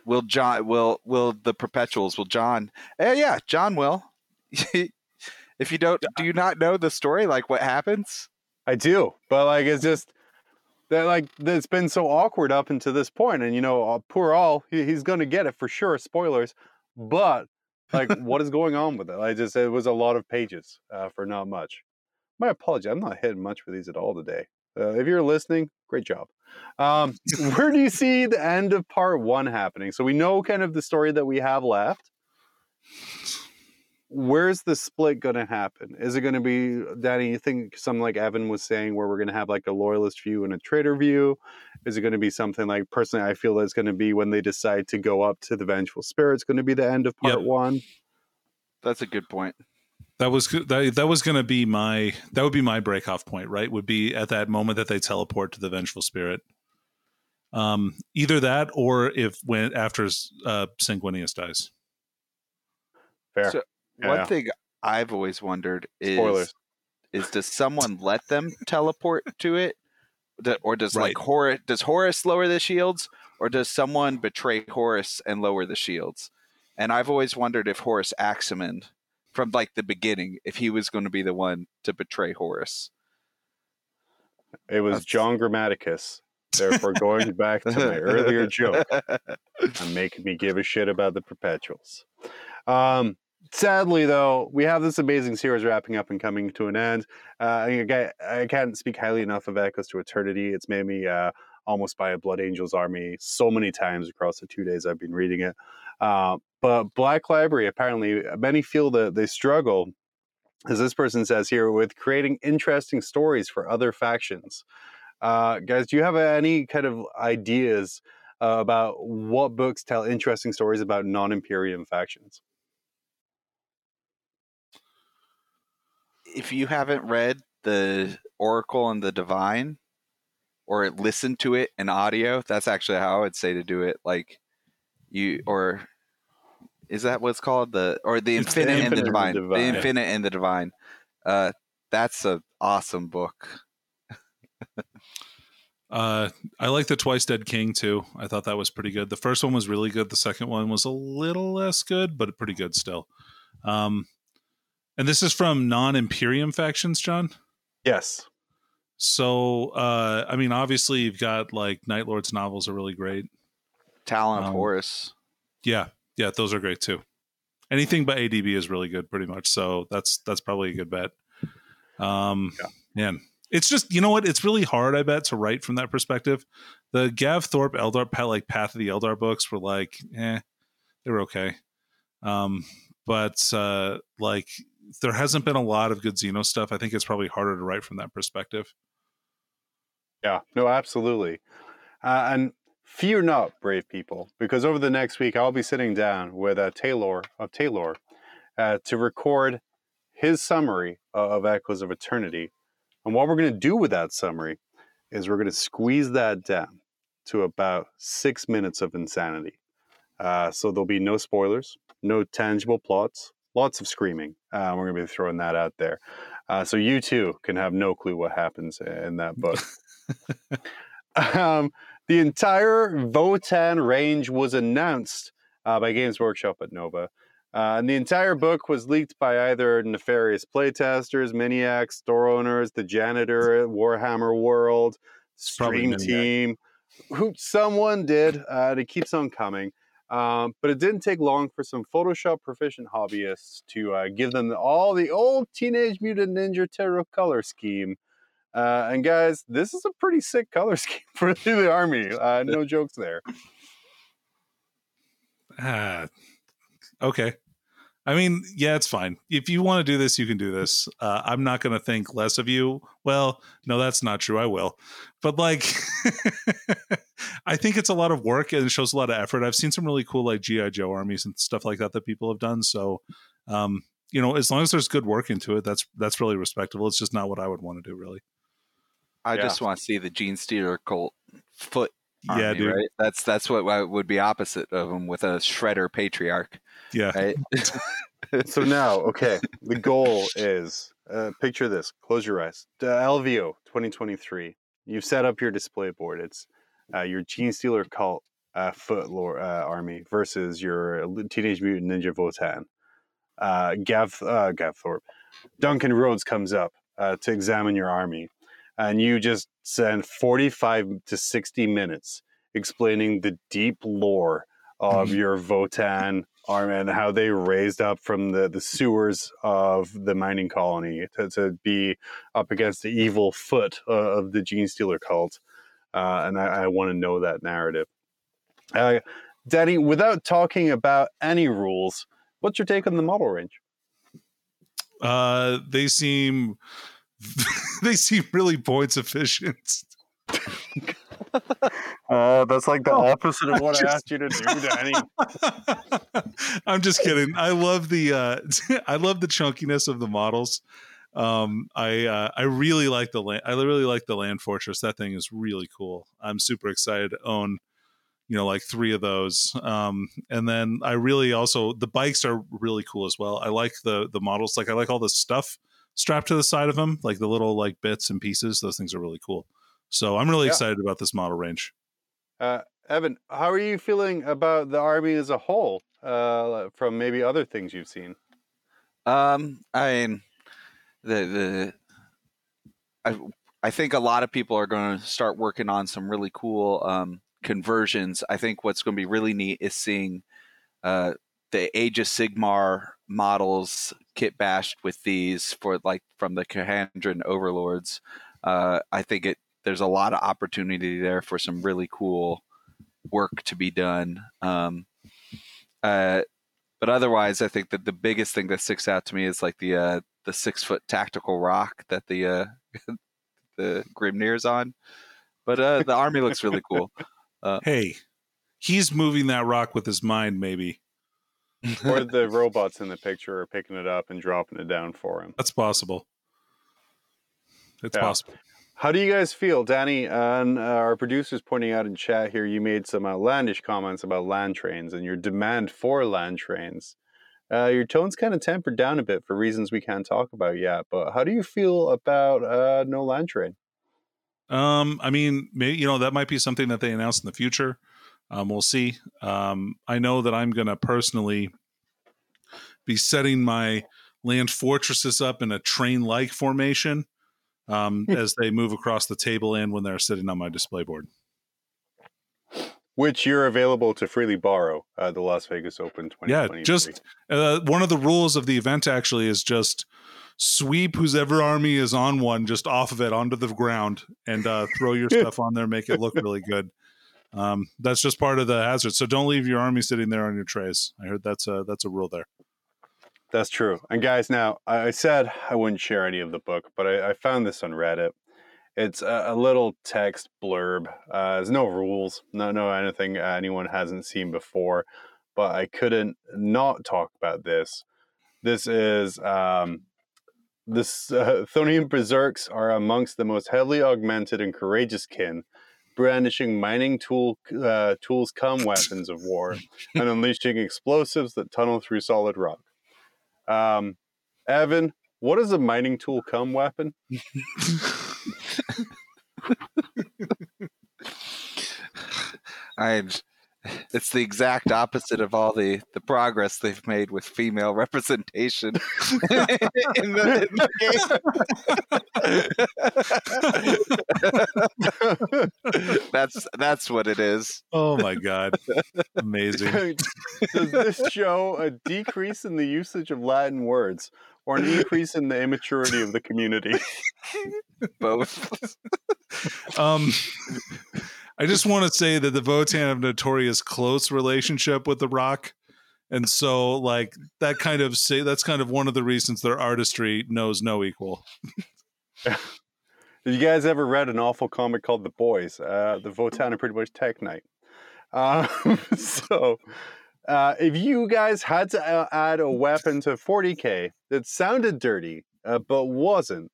will John will will the perpetuals will John eh, yeah John will if you don't do you not know the story like what happens I do, but like it's just that like it's been so awkward up until this point, and you know, uh, poor all he, he's gonna get it for sure. Spoilers, but like, what is going on with it? I just it was a lot of pages uh, for not much. My apology, I'm not hitting much for these at all today. Uh, if you're listening, great job. Um, where do you see the end of part one happening? So we know kind of the story that we have left. Where's the split going to happen? Is it going to be, Danny? You think something like Evan was saying, where we're going to have like a loyalist view and a trader view? Is it going to be something like, personally, I feel that it's going to be when they decide to go up to the Vengeful Spirit? It's going to be the end of part Yep. one. that's a good point That was that, that was going to be my that would be my break off point, right? Would be at that moment that they teleport to the vengeful spirit. Um, either that or if when after uh, Sanguinius dies. Fair. So, Yeah. one thing I've always wondered is Spoilers. is does someone let them teleport to it Or does Right. like Horus does Horus lower the shields, or does someone betray Horus and lower the shields? And I've always wondered if Horus Aximand, from like the beginning, if he was going to be the one to betray Horus. It was That's- John Grammaticus. Therefore, going back to my earlier joke, and making me give a shit about the perpetuals. Um, sadly, though, we have this amazing series wrapping up and coming to an end. Uh, I, I can't speak highly enough of Echoes to Eternity. It's made me uh, almost buy a Blood Angels army so many times across the two days I've been reading it. Uh, but Black Library, apparently, many feel that they struggle, as this person says here, with creating interesting stories for other factions. Uh, guys, do you have any kind of ideas uh, about what books tell interesting stories about non-Imperium factions? if you haven't read the Oracle and the Divine, or listened to it in audio, that's actually how I would say to do it. Like you, or is that what's called the or the It's Infinite and the Infinite and the Divine? The Divine. Infinite and the Divine. Uh, that's a awesome book. Uh, I like the Twice Dead King too. I thought that was pretty good. The first one was really good. The second one was a little less good, but pretty good still. Um, and this is from non-Imperium factions, John. Yes. So, uh, I mean, obviously, you've got like Night Lord's novels are really great. Talon of Um, Horus. Yeah, yeah, those are great too. Anything but ADB is really good, pretty much. So that's that's probably a good bet. Um, Yeah. man, it's just you know what? It's really hard, I bet, to write from that perspective. The Gav Thorpe Eldar, like Path of the Eldar books, were like, eh, they were okay. Um, but uh, like, there hasn't been a lot of good Xeno stuff. I think it's probably harder to write from that perspective. Yeah. No, absolutely. Uh, and fear not, brave people, because over the next week I'll be sitting down with uh, Taylor of Taylor uh, to record his summary of Echoes of Eternity. And what we're going to do with that summary is we're going to squeeze that down to about six minutes of insanity. Uh, so there'll be no spoilers, no tangible plots, lots of screaming. Uh, we're going to be throwing that out there. Uh, so you too can have no clue what happens in that book. um, the entire Votann range was announced uh, by Games Workshop at Nova. Uh, and the entire book was leaked by either nefarious playtesters, Miniacs, store owners, the janitor at Warhammer World, Stream Team, who someone did, uh, and it keeps on coming. Um, but it didn't take long for some Photoshop proficient hobbyists to uh, give them all the old Teenage Mutant Ninja Terror color scheme. Uh, and guys, this is a pretty sick color scheme for the army. Uh, no jokes there. Ah, okay. I mean, yeah, it's fine. If you want to do this, you can do this. Uh, I'm not going to think less of you. Well, no, that's not true. I will. But like, I think it's a lot of work and it shows a lot of effort. I've seen some really cool like GI Joe armies and stuff like that that people have done. So, um, you know, as long as there's good work into it, that's that's really respectable. It's just not what I would want to do, really. I Yeah. just want to see the Genestealer cult foot. yeah, army, dude. Right? That's that's what would be opposite of him with a shredder patriarch. Yeah. Right? So now, okay, the goal is uh, picture this. Close your eyes. Uh, LVO 2023. You've set up your display board. It's uh, your Genestealer cult uh, foot lore, uh, army versus your Teenage Mutant Ninja Votann. Uh, Gav, uh, Gav Thorpe. Duncan Rhodes comes up uh, to examine your army, and you just spend 45 to 60 minutes explaining the deep lore of Mhm. your Votann arm and how they raised up from the, the sewers of the mining colony to, to be up against the evil foot of the Genestealer cult. Uh, and I, I want to know that narrative. Uh, Danny, without talking about any rules, what's your take on the model range? Uh, they seem they seem really points efficient. Oh, that's like the opposite of what Just- I asked you to do, Danny. I'm just kidding. I love the uh, I love the chunkiness of the models. Um, I uh, I really like the land. I really like the land fortress. That thing is really cool. I'm super excited to own. You know, like three of those. Um, and then I really also the bikes are really cool as well. I like the the models. Like I like all the stuff strapped to the side of them, like the little like bits and pieces. Those things are really cool. So I'm really Yeah. excited about this model range. Uh, Evan, how are you feeling about the army as a whole uh, from maybe other things you've seen? Um, I mean, the the I I think a lot of people are going to start working on some really cool um, conversions. I think what's going to be really neat is seeing uh, the Age of Sigmar models kit bashed with these for like from the Kharadron overlords. Uh, I think it there's a lot of opportunity there for some really cool work to be done. Um, uh, but otherwise, I think that the biggest thing that sticks out to me is like the uh, the six foot tactical rock that the uh, the Grimnyr's on. But uh, the army looks really cool. Hey, he's moving that rock with his mind, maybe. Or the robots in the picture are picking it up and dropping it down for him. That's possible. It's Yeah. possible. How do you guys feel, Danny? And uh, our producers pointing out in chat here, you made some outlandish comments about land trains and your demand for land trains. Uh, your tone's kind of tempered down a bit for reasons we can't talk about yet. But how do you feel about uh, no land train? Um, I mean, maybe you know that might be something that they announce in the future. Um, we'll see. Um, I know that I'm going to personally be setting my land fortresses up in a train-like formation um, as they move across the table and when they're sitting on my display board. Which you're available to freely borrow uh, the Las Vegas Open 2023. Yeah, just uh, one of the rules of the event actually is just sweep whoever army is on one just off of it onto the ground and uh, throw your stuff on there, make it look really good. Um, that's just part of the hazard. So don't leave your army sitting there on your trays. I heard that's a that's a rule there. That's true. And guys, now I said I wouldn't share any of the book, but I, I found this on Reddit. It's a, a little text blurb. Uh, there's no rules, no no anything anyone hasn't seen before, but I couldn't not talk about this. This is um, this uh, Cthonian berserks are amongst the most heavily augmented and courageous kin, brandishing mining tool uh, tools come weapons of war, and unleashing explosives that tunnel through solid rock. Um, Evan, what is a mining tool come weapon? I it's the exact opposite of all the the progress they've made with female representation in the, in the game. that's that's what it is. Oh my god, amazing! Does this show a decrease in the usage of Latin words or an increase in the immaturity of the community? Both. Um, I just want to say that the Votann have notorious close relationship with the Rock. And so, like that kind of say that's kind of one of the reasons their artistry knows no equal. Have you guys ever read an awful comic called The Boys? Uh, the Votann are pretty much Tek Knight. Um, so, uh, if you guys had to uh, add a weapon to 40k that sounded dirty uh, but wasn't,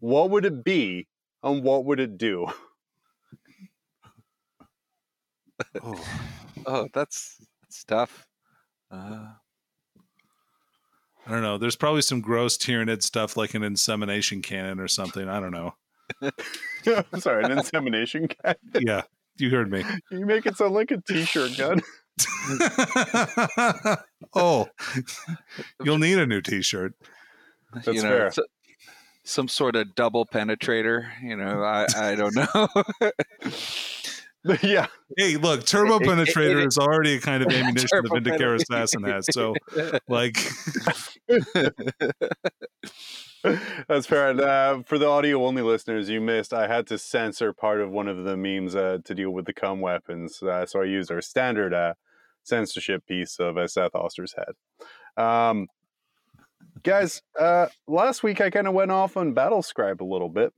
what would it be and what would it do? Oh. Oh, that's that's tough. Uh, I don't know. There's probably some gross Tyranid stuff like an insemination cannon or something. I don't know. Sorry, an insemination cannon? Yeah, you heard me. You make it sound like a t-shirt gun. oh, you'll need a new T-shirt. That's you know, fair. so- some sort of double penetrator. You know, I I don't know. yeah, Hey, look, turbo It- it- it- penetrator is already a kind of ammunition the Vindicare assassin has. So, like, that's fair. And, uh, for the audio only listeners, you missed. I had to censor part of one of the memes uh, to deal with the cum weapons, uh, so I used our standard uh, censorship piece of uh, Seth Oster's head. Um, guys, uh, last week I kind of went off on Battlescribe a little bit.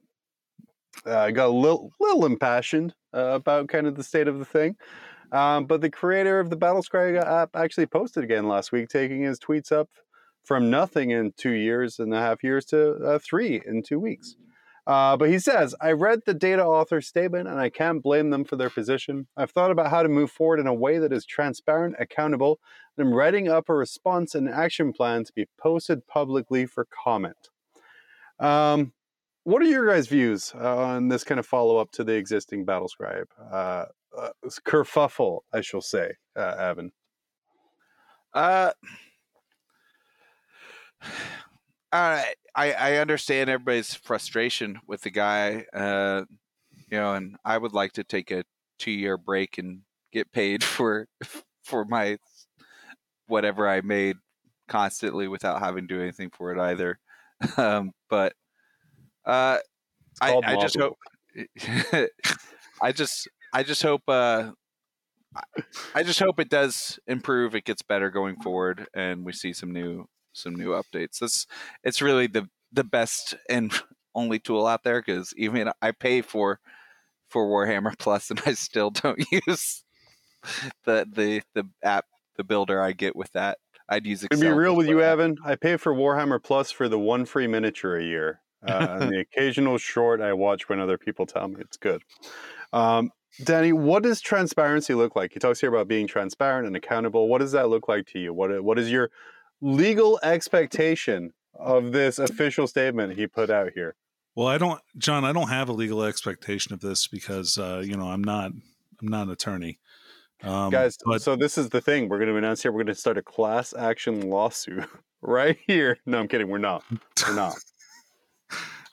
Uh, I got a little, little impassioned uh, about kind of the state of the thing. Um, but the creator of the Battlescribe app actually posted again last week, taking his tweets up from nothing in two years and a half years to uh, three in two weeks. Uh, but he says, I read the data author's statement and I can't blame them for their position. I've thought about how to move forward in a way that is transparent, accountable, and I'm writing up a response and action plan to be posted publicly for comment. Um, what are your guys' views on this kind of follow up to the existing Battlescribe uh, uh, kerfuffle? I shall say, uh, Evan. Uh, I I understand everybody's frustration with the guy, uh, you know, and I would like to take a two year break and get paid for for my whatever I made constantly without having to do anything for it either. Um, but uh, I, I just hope I just I just hope uh, I just hope it does improve. It gets better going forward, and we see some new some new updates. This it's really the the best and only tool out there because even I pay for for Warhammer Plus, and I still don't use the the the app the builder I get with that. I'd use Excel. To be real with you, Evan, I pay for Warhammer Plus for the one free miniature a year. Uh, and the occasional short I watch when other people tell me it's good. Um, Danny, what does transparency look like? He talks here about being transparent and accountable. What does that look like to you? What what is your legal expectation of this official statement he put out here? Well, I don't, John. I don't have a legal expectation of this because uh, you know I'm not I'm not an attorney. Um, Guys, but, so this is the thing we're going to announce here. We're going to start a class action lawsuit right here. No, I'm kidding. We're not. We're not.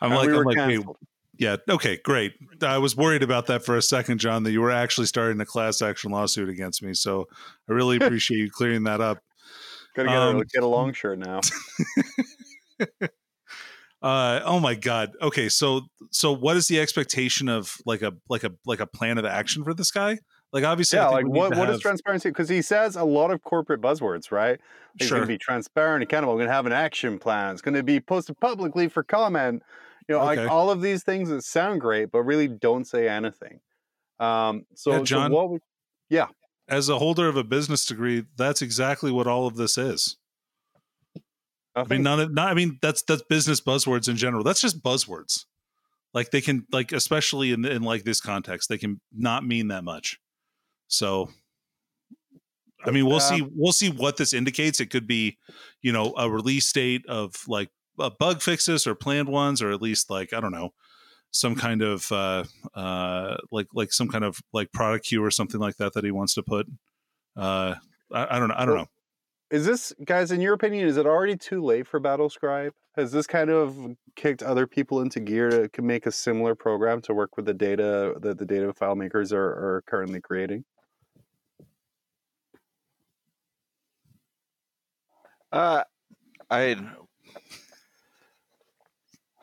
I'm and like, we I'm like, hey, yeah, okay, great. I was worried about that for a second, John, that you were actually starting a class action lawsuit against me. So I really appreciate you clearing that up. Gotta get, um, a, get a long shirt now. uh, oh my god. Okay, so so what is the expectation of like a like a like a plan of action for this guy? Like obviously, yeah. Like what, what have... is transparency? Because he says a lot of corporate buzzwords, right? He's sure. going to be transparent, accountable. Going to have an action plan. It's going to be posted publicly for comment. You know, okay. like all of these things that sound great, but really don't say anything. Um, so, yeah, John, so what? We, yeah. As a holder of a business degree, that's exactly what all of this is. I mean, none of, not. I mean, that's that's business buzzwords in general. That's just buzzwords. Like they can, like especially in in like this context, they can not mean that much. So, I mean, we'll see. We'll see what this indicates. It could be, you know, a release date of like uh, bug fixes or planned ones, or at least like I don't know, some kind of uh, uh, like like some kind of like product queue or something like that that he wants to put. Uh, I, I don't know. I don't know. Is this, guys, in your opinion, is it already too late for Battlescribe? Has this kind of kicked other people into gear to make a similar program to work with the data that the data file makers are, are currently creating? Uh, I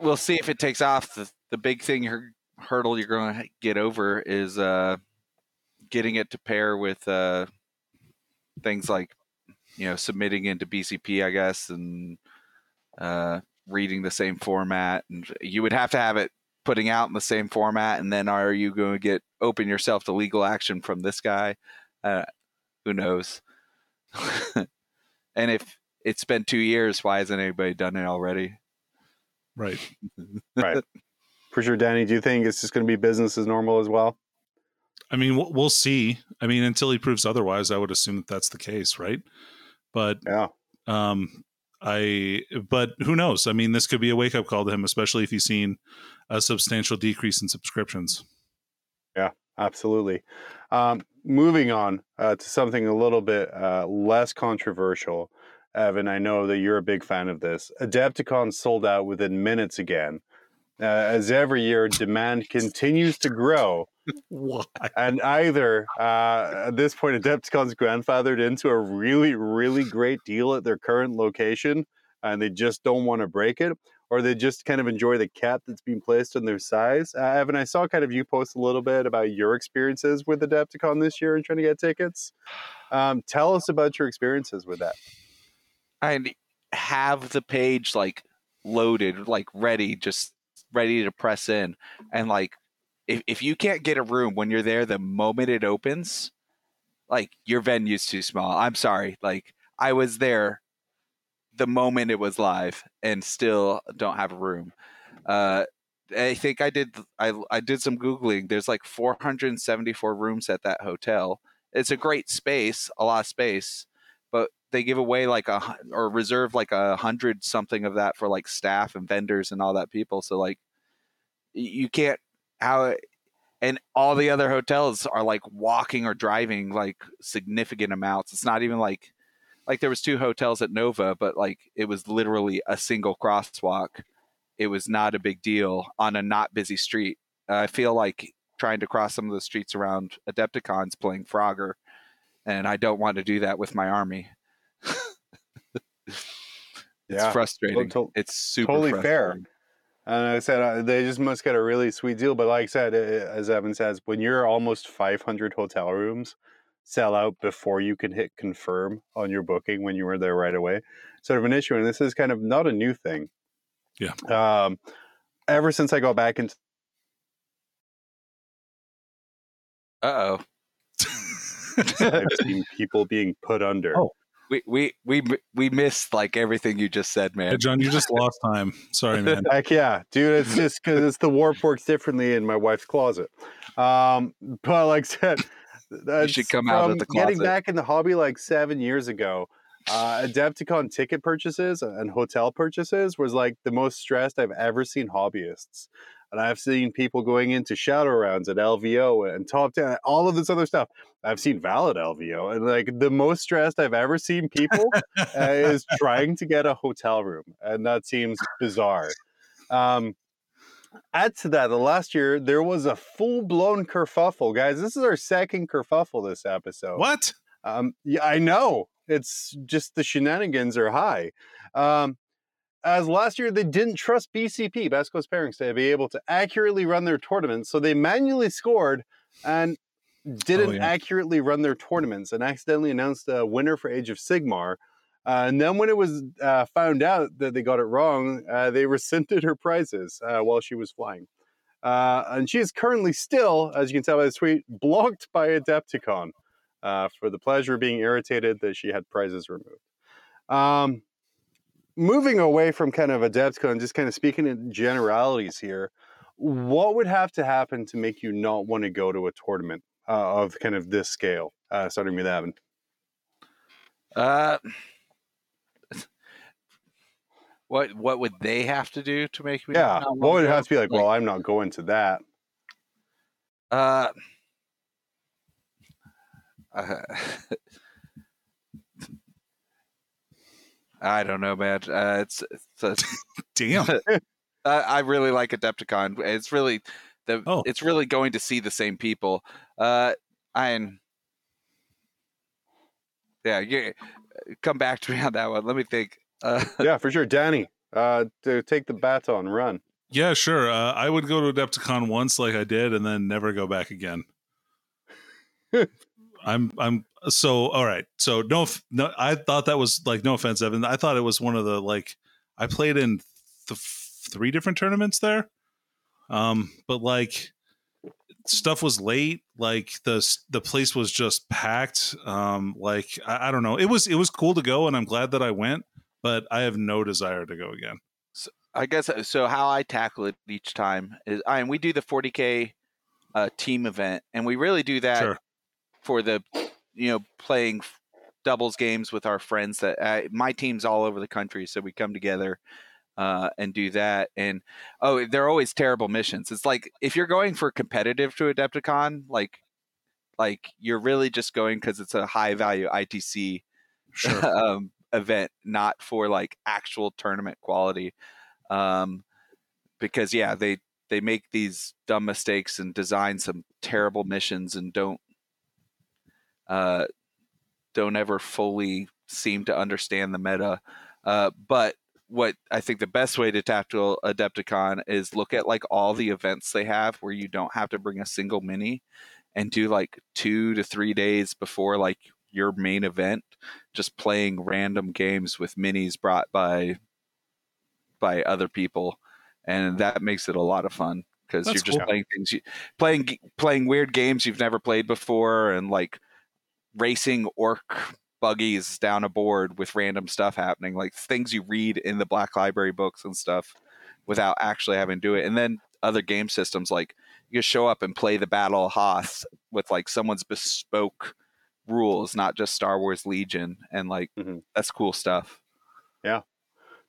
we'll see if it takes off. The the big thing hurdle you're going to get over is uh, getting it to pair with uh, things like you know submitting into BCP, I guess, and uh, reading the same format. And you would have to have it putting out in the same format. And then are you going to get open yourself to legal action from this guy? Uh, who knows? and if it's been two years. Why hasn't anybody done it already? Right. right. For sure, Danny. Do you think it's just going to be business as normal as well? I mean, we'll see. I mean, until he proves otherwise, I would assume that that's the case, right? But yeah, um, I. But who knows? I mean, this could be a wake up call to him, especially if he's seen a substantial decrease in subscriptions. Yeah, absolutely. Um, moving on uh, to something a little bit uh, less controversial. Evan, I know that you're a big fan of this. Adepticon sold out within minutes again. Uh, as every year, demand continues to grow. Why? And either uh, at this point, Adepticon's grandfathered into a really, really great deal at their current location, and they just don't want to break it, or they just kind of enjoy the cap that's being placed on their size. Uh, Evan, I saw kind of you post a little bit about your experiences with Adepticon this year and trying to get tickets. Um, tell us about your experiences with that. I have the page like loaded, like ready, just ready to press in. And like, if, if you can't get a room when you're there the moment it opens, like your venue's too small. I'm sorry. Like, I was there the moment it was live and still don't have a room. Uh, I think I did. I I did some googling. There's like 474 rooms at that hotel. It's a great space, a lot of space, they give away like a or reserve like a hundred something of that for like staff and vendors and all that people. So like you can't how and all the other hotels are like walking or driving like significant amounts. It's not even like like there was two hotels at Nova, but like it was literally a single crosswalk. It was not a big deal on a not busy street. Uh, I feel like trying to cross some of the streets around Adepticons playing Frogger, and I don't want to do that with my army. it's Yeah. frustrating. to- it's super totally fair. And like I said, uh, they just must get a really sweet deal. But like I said, uh, as Evan says, when you're almost 500 hotel rooms sell out before you can hit confirm on your booking when you were there right away, sort of an issue. And this is kind of not a new thing. Yeah. Um, ever since I got back into Uh oh. I've seen people being put under. Oh. We we we we missed like everything you just said, man. Hey, John, you just lost time. Sorry, man. Heck yeah, dude! It's just because it's the warp works differently in my wife's closet. Um, but like I said, that's should come out of from the Getting back in the hobby like seven years ago, uh, Adepticon ticket purchases and hotel purchases was like the most stressed I've ever seen hobbyists. And I've seen people going into shadow rounds at LVO and top ten, all of this other stuff. I've seen valid LVO, and like the most stressed I've ever seen people uh, is trying to get a hotel room, and that seems bizarre. Um, add to that, the last year there was a full blown kerfuffle, guys. This is our second kerfuffle this episode. what? Um, yeah, I know. It's just the shenanigans are high. Um, as last year, they didn't trust BCP, Best Coast Pairings, to be able to accurately run their tournaments. So they manually scored and didn't yeah. accurately run their tournaments and accidentally announced a winner for Age of Sigmar. Uh, and then when it was uh, found out that they got it wrong, uh, they rescinded her prizes uh, while she was flying. Uh, and she is currently still, as you can tell by the tweet, blocked by Adepticon uh, for the pleasure of being irritated that she had prizes removed. Um, moving away from kind of Adepticon, just kind of speaking in generalities here, what would have to happen to make you not want to go to a tournament uh, of kind of this scale? Uh, starting with Evan. Uh, what what would they have to do to make me? Yeah, not what would it have to be like? Well, I'm not going to that. Uh, uh, I don't know, man. Uh, it's, it's a, Damn. I, I really like Adepticon. It's really the Oh. it's really going to see the same people. Uh, and yeah, you come back to me on that one. Let me think. Uh, yeah, for sure. Danny, uh, to take the baton, run. Yeah, sure. Uh, I would go to Adepticon once, like I did, and then never go back again. I'm I'm so all right. So no, no, I thought that was like no offense, Evan. I thought it was one of the like I played in the f- three different tournaments there, um, but like stuff was late. Like the the place was just packed. Um, like I, I don't know. It was it was cool to go, and I'm glad that I went, but I have no desire to go again. So I guess uh, so. How I tackle it each time is, I and we do the 40k uh, team event, and we really do that Sure. For the, you know, playing doubles games with our friends. That uh, my team's all over the country, so we come together uh, and do that. And oh, they're always terrible missions. It's like if you're going for competitive to Adepticon, like, like you're really just going because it's a high value ITC Sure. um, event, not for like actual tournament quality. Um, because yeah, they they make these dumb mistakes and design some terrible missions and don't uh, don't ever fully seem to understand the meta. Uh, but what I think the best way to tackle Adepticon is look at like all the events they have where you don't have to bring a single mini and do like two to three days before like your main event just playing random games with minis brought by by other people and that makes it a lot of fun because you're just cool. playing things you playing playing weird games you've never played before and like racing orc buggies down a board with random stuff happening like things you read in the black library books and stuff without actually having to do it and then other game systems like you just show up and play the battle of hoth with like someone's bespoke rules not just star wars legion and like Mhm. that's cool stuff Yeah,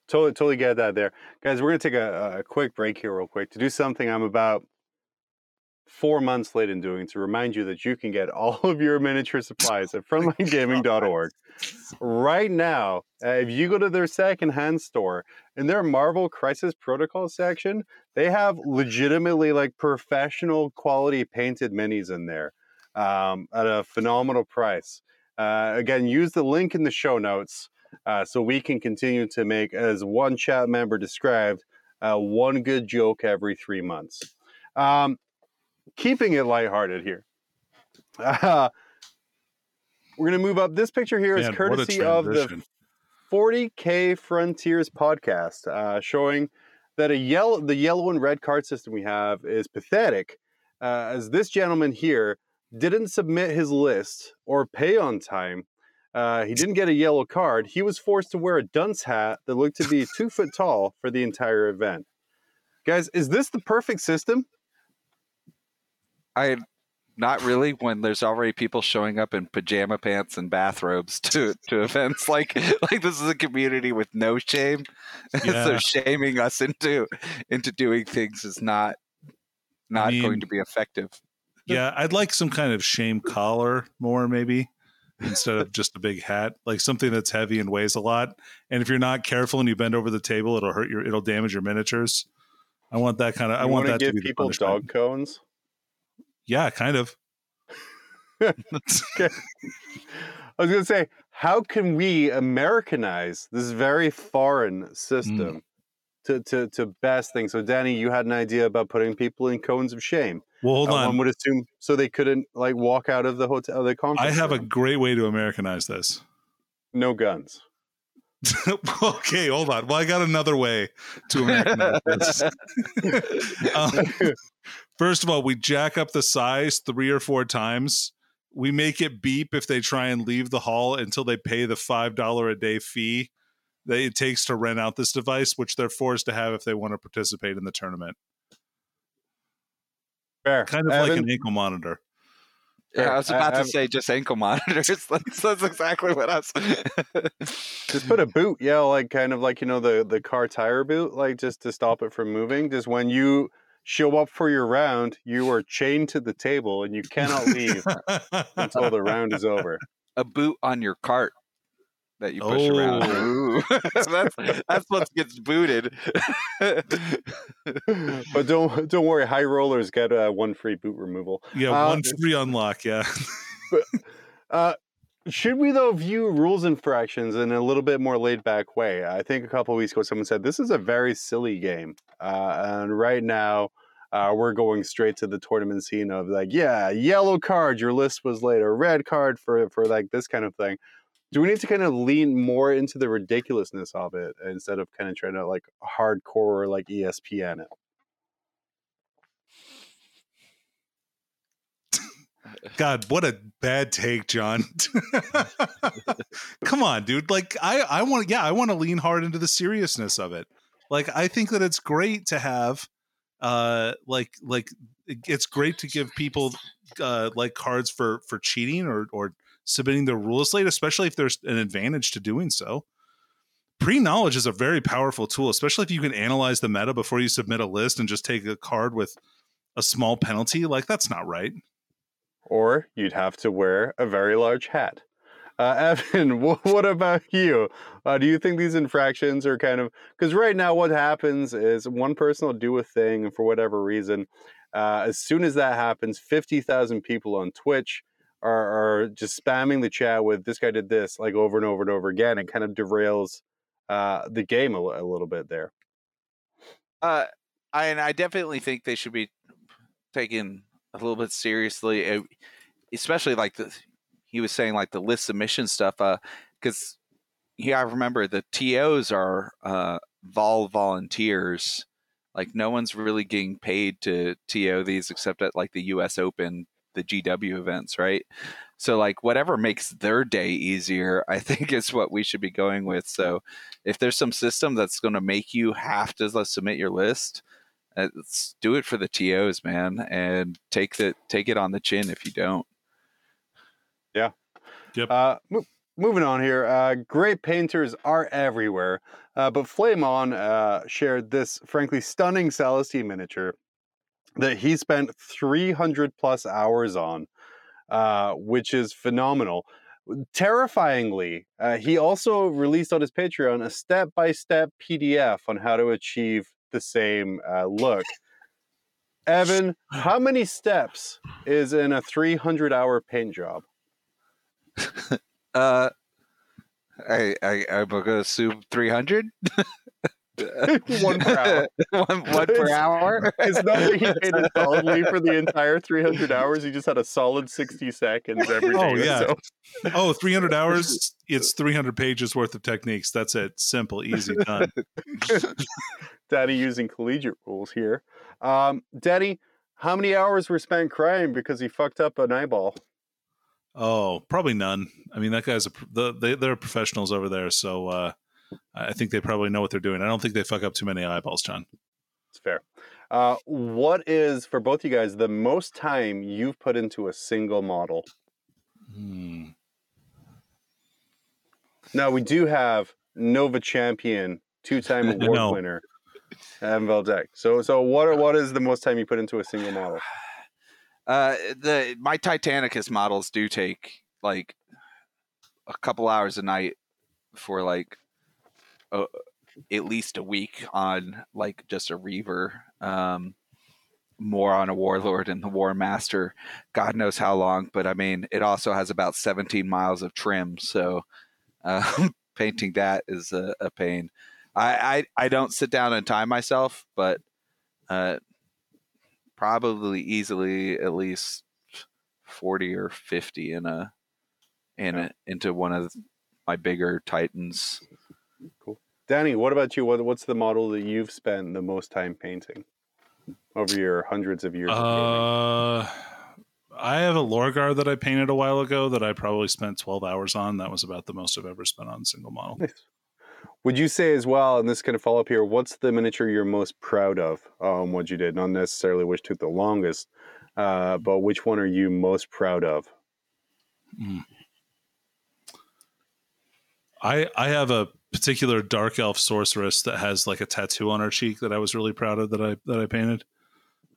totally, totally get that there, guys. We're gonna take a, a quick break here, real quick, to do something I'm about four months late in doing to remind you that you can get all of your miniature supplies at frontlinegaming.org. Right now, uh, if you go to their secondhand store in their Marvel Crisis Protocol section, they have legitimately like professional quality painted minis in there um, at a phenomenal price. Uh, again, use the link in the show notes uh, so we can continue to make, as one chat member described, uh, one good joke every three months. Um, keeping it lighthearted here. Uh, we're going to move up. This picture here is Man, a courtesy of the 40K Frontiers podcast, uh, showing that a yellow, the yellow and red card system we have is pathetic, uh, as this gentleman here didn't submit his list or pay on time. Uh, he didn't get a yellow card. He was forced to wear a dunce hat that looked to be two foot tall for the entire event. Guys, is this the perfect system? I not really when there's already people showing up in pajama pants and bathrobes to to events like like this is a community with no shame. Yeah. so shaming us into into doing things is not not mean- going to be effective. Yeah, I'd like some kind of shame collar more, maybe instead of just a big hat, like something that's heavy and weighs a lot. And if you're not careful and you bend over the table, it'll hurt your, it'll damage your miniatures. I want that kind of. I You want wanna that to give be the people dog cones. Yeah, kind of. I was going to say, how can we Americanize this very foreign system to, to, to best things? So, Danny, you had an idea about putting people in cones of shame. well, hold Uh, on. One would assume so they couldn't like walk out of the hotel, the conference. I have a great way to Americanize this. no guns. okay, hold on. Well, I got another way to Americanize this. um, first of all, we jack up the size three or four times. We make it beep if they try and leave the hall until they pay the five dollar a day fee that it takes to rent out this device, which they're forced to have if they want to participate in the tournament. Fair. Kind of like an ankle monitor. Yeah, I was about I- to say just ankle monitors. That's, that's exactly what I was. Just put a boot, yeah, like kind of like you know the the car tire boot, like just to stop it from moving. Just when you show up for your round, you are chained to the table and you cannot leave until the round is over. a boot on your cart that you push around. Oh. Ooh. that's that's what gets booted. but don't don't worry, high rollers get uh, one free boot removal. yeah, Uh, one free unlock. Yeah. Uh, should we though view rules infractions in a little bit more laid back way? I think a couple of weeks ago someone said this is a very silly game, uh, and right now uh, we're going straight to the tournament scene of like, yeah, yellow card, your list was late, or red card for for like this kind of thing. Do we need to kind of lean more into the ridiculousness of it instead of kind of trying to like hardcore like ESPN it? God, what a bad take, John. Come on, dude. Like I I want yeah, I want to lean hard into the seriousness of it. Like I think that it's great to have uh like like it's great to give people uh like cards for for cheating or or submitting their rules late, especially if there's an advantage to doing so. Pre-knowledge is a very powerful tool, especially if you can analyze the meta before you submit a list and just take a card with a small penalty. Like that's not right. Or you'd have to wear a very large hat. Uh, Evan, what about you? Uh, do you think these infractions are kind of because right now what happens is one person will do a thing and for whatever reason, uh, as soon as that happens, fifty thousand people on Twitch are, are just spamming the chat with "this guy did this" like over and over and over again. It kind of derails uh, the game a, a little bit there. Uh, I, and I definitely think they should be taken a little bit seriously, uh, especially like the he was saying like the list submission stuff. Uh, because yeah, I remember the TOs are uh vol volunteers. Like no one's really getting paid to TO these except at like the U.S. Open, the GW events, right? So like whatever makes their day easier, I think is what we should be going with. So if there's some system that's going to make you have to submit your list, uh, let's do it for the TOs, man, and take the take it on the chin if you don't. Uh, mo- moving on here. Uh, great painters are everywhere, uh, but Flamon uh, shared this frankly stunning Celestine miniature that he spent 300 plus hours on, uh, which is phenomenal. Terrifyingly, uh, he also released on his Patreon a step by step PDF on how to achieve the same uh, look. Evan, how many steps is in a 300 hour paint job? Uh, I I I'm gonna assume three hundred. One per hour. one, one per It's- hour. It's not that he painted solidly for the entire 300 hours. He just had a solid 60 seconds every day. Oh, yeah. so. Oh, 300 hours. It's 300 pages worth of techniques. That's it. Simple, easy, done. Daddy using collegiate rules here. Um, Daddy, how many hours were spent crying because he fucked up an eyeball? Oh, probably none. I mean, that guy's a the, they, they're professionals over there, so uh, I think they probably know what they're doing. I don't think they fuck up too many eyeballs, John. It's fair. Uh, what is, for both you guys, the most time you've put into a single model? Hmm. Now, we do have Nova champion, two time I award know. winner, Evan Valdek. So, so what, are- what is the most time you put into a single model? Uh, the my Titanicus models do take like a couple hours a night for like uh, at least a week on like just a Reaver. Um, more on a Warlord and the War Master. God knows how long, but I mean, it also has about 17 miles of trim, so uh, painting that is a, a pain. I, I I don't sit down and time myself, but uh, probably easily at least 40 or 50 in a in a, into one of my bigger titans Danny, what about you? What, what's the model that you've spent the most time painting over your hundreds of years? of? Uh, I have a Lorgar that I painted a while ago that I probably spent 12 hours on. That was about the most I've ever spent on a single model. Nice. Would you say as well, and this kind of to follow up here, what's the miniature you're most proud of um, what you did? Not necessarily which took the longest, uh, but which one are you most proud of? Mm. I I have a particular dark elf sorceress that has like a tattoo on her cheek that I was really proud of that I that I painted.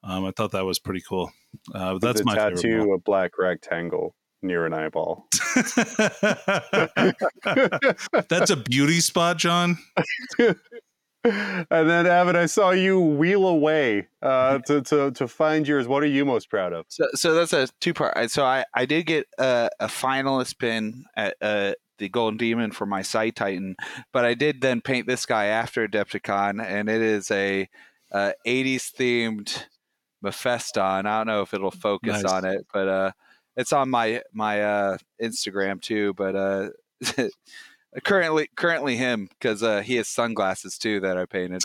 Um, I thought that was pretty cool. Uh, that's the my tattoo, a black rectangle near an eyeball. that's a beauty spot, John. and then, Evan, I saw you wheel away uh, to, to, to find yours. What are you most proud of? so, so that's a two part so i i did get a, a finalist pin at uh the golden demon for my side titan but i did then paint this guy after adepticon and it is a uh, 80s themed Mephiston. I don't know if it'll focus Nice. on it, but uh, it's on my my uh, Instagram too. But uh, currently currently him because uh, he has sunglasses too that I painted.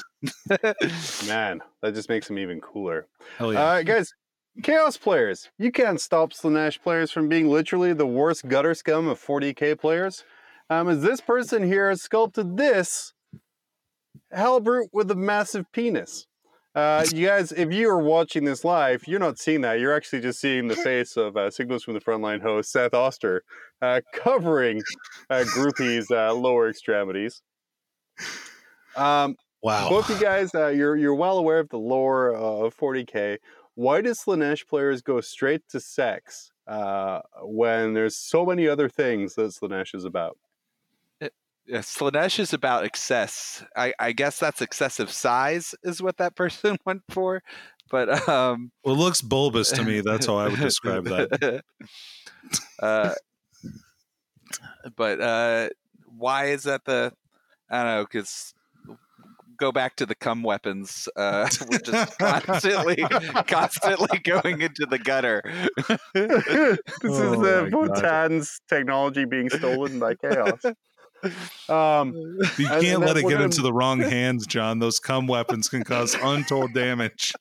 Man, that just makes him even cooler. Hell yeah. Uh, guys, Chaos players, you can't stop Slaanesh players from being literally the worst gutter scum of 40k players. Um, as this person here has sculpted this Helbrute with a massive penis. Uh, you guys, if you are watching this live, you're not seeing that. You're actually just seeing the face of uh, Signals from the Frontline host, Seth Oster, uh, covering uh, Groupie's uh, lower extremities. Um, wow. both you guys, uh, you're you're well aware of the lore uh, of 40k. Why do Slaanesh players go straight to sex uh, when there's so many other things that Slaanesh is about? Yeah, Slaanesh is about excess. I, I guess that's excessive size is what that person went for. But um, Well, it looks bulbous to me. That's how I would describe that. uh, but uh, why is that the? I don't know because go back to the cum weapons. Uh, we're just constantly, constantly going into the gutter. this Oh is the my Votann's technology being stolen by chaos. Um, You can't let it get gonna- into the wrong hands, John. Those cum weapons can cause untold damage.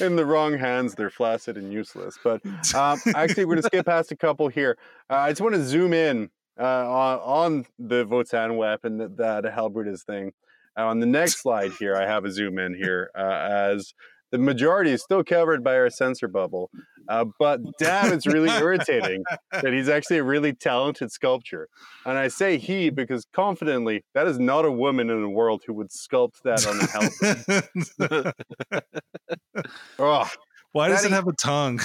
in the wrong hands, they're flaccid and useless. But um, actually, we're going to skip past a couple here. Uh, I just want to zoom in uh, on, on the Votann weapon that, that Helbrute is thing. On the next slide here, I have a zoom in here uh, as the majority is still covered by our censor bubble. Uh, but damn, it's really irritating that he's actually a really talented sculptor. And I say he because confidently, that is not a woman in the world who would sculpt that on a helmet. oh, Why does it have a tongue?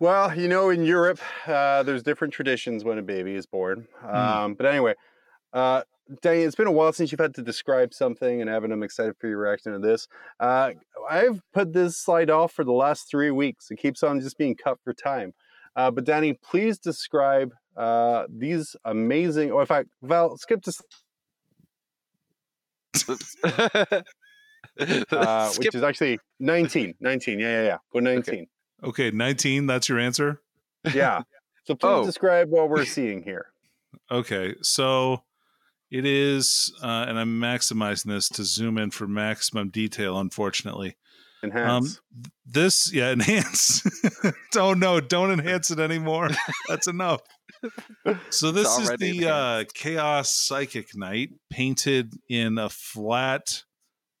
Well, you know, in Europe, uh, there's different traditions when a baby is born. Um, But anyway, uh, Danny, it's been a while since you've had to describe something, and Evan, I'm excited for your reaction to this. Uh, I've put this slide off for the last three weeks. It keeps on just being cut for time. Uh, but Danny, please describe uh, these amazing. Or in fact, Val, skip to uh, Skip. which is actually 19. 19. Yeah, yeah, yeah. Go 19. Okay, 19, that's your answer? Yeah. So please Oh. describe what we're seeing here. Okay, so it is, uh, and I'm maximizing this to zoom in for maximum detail, unfortunately. Enhance. th- this, yeah, enhance. don't no, don't enhance it anymore. That's enough. So this is the uh, Chaos Psychic Knight painted in a flat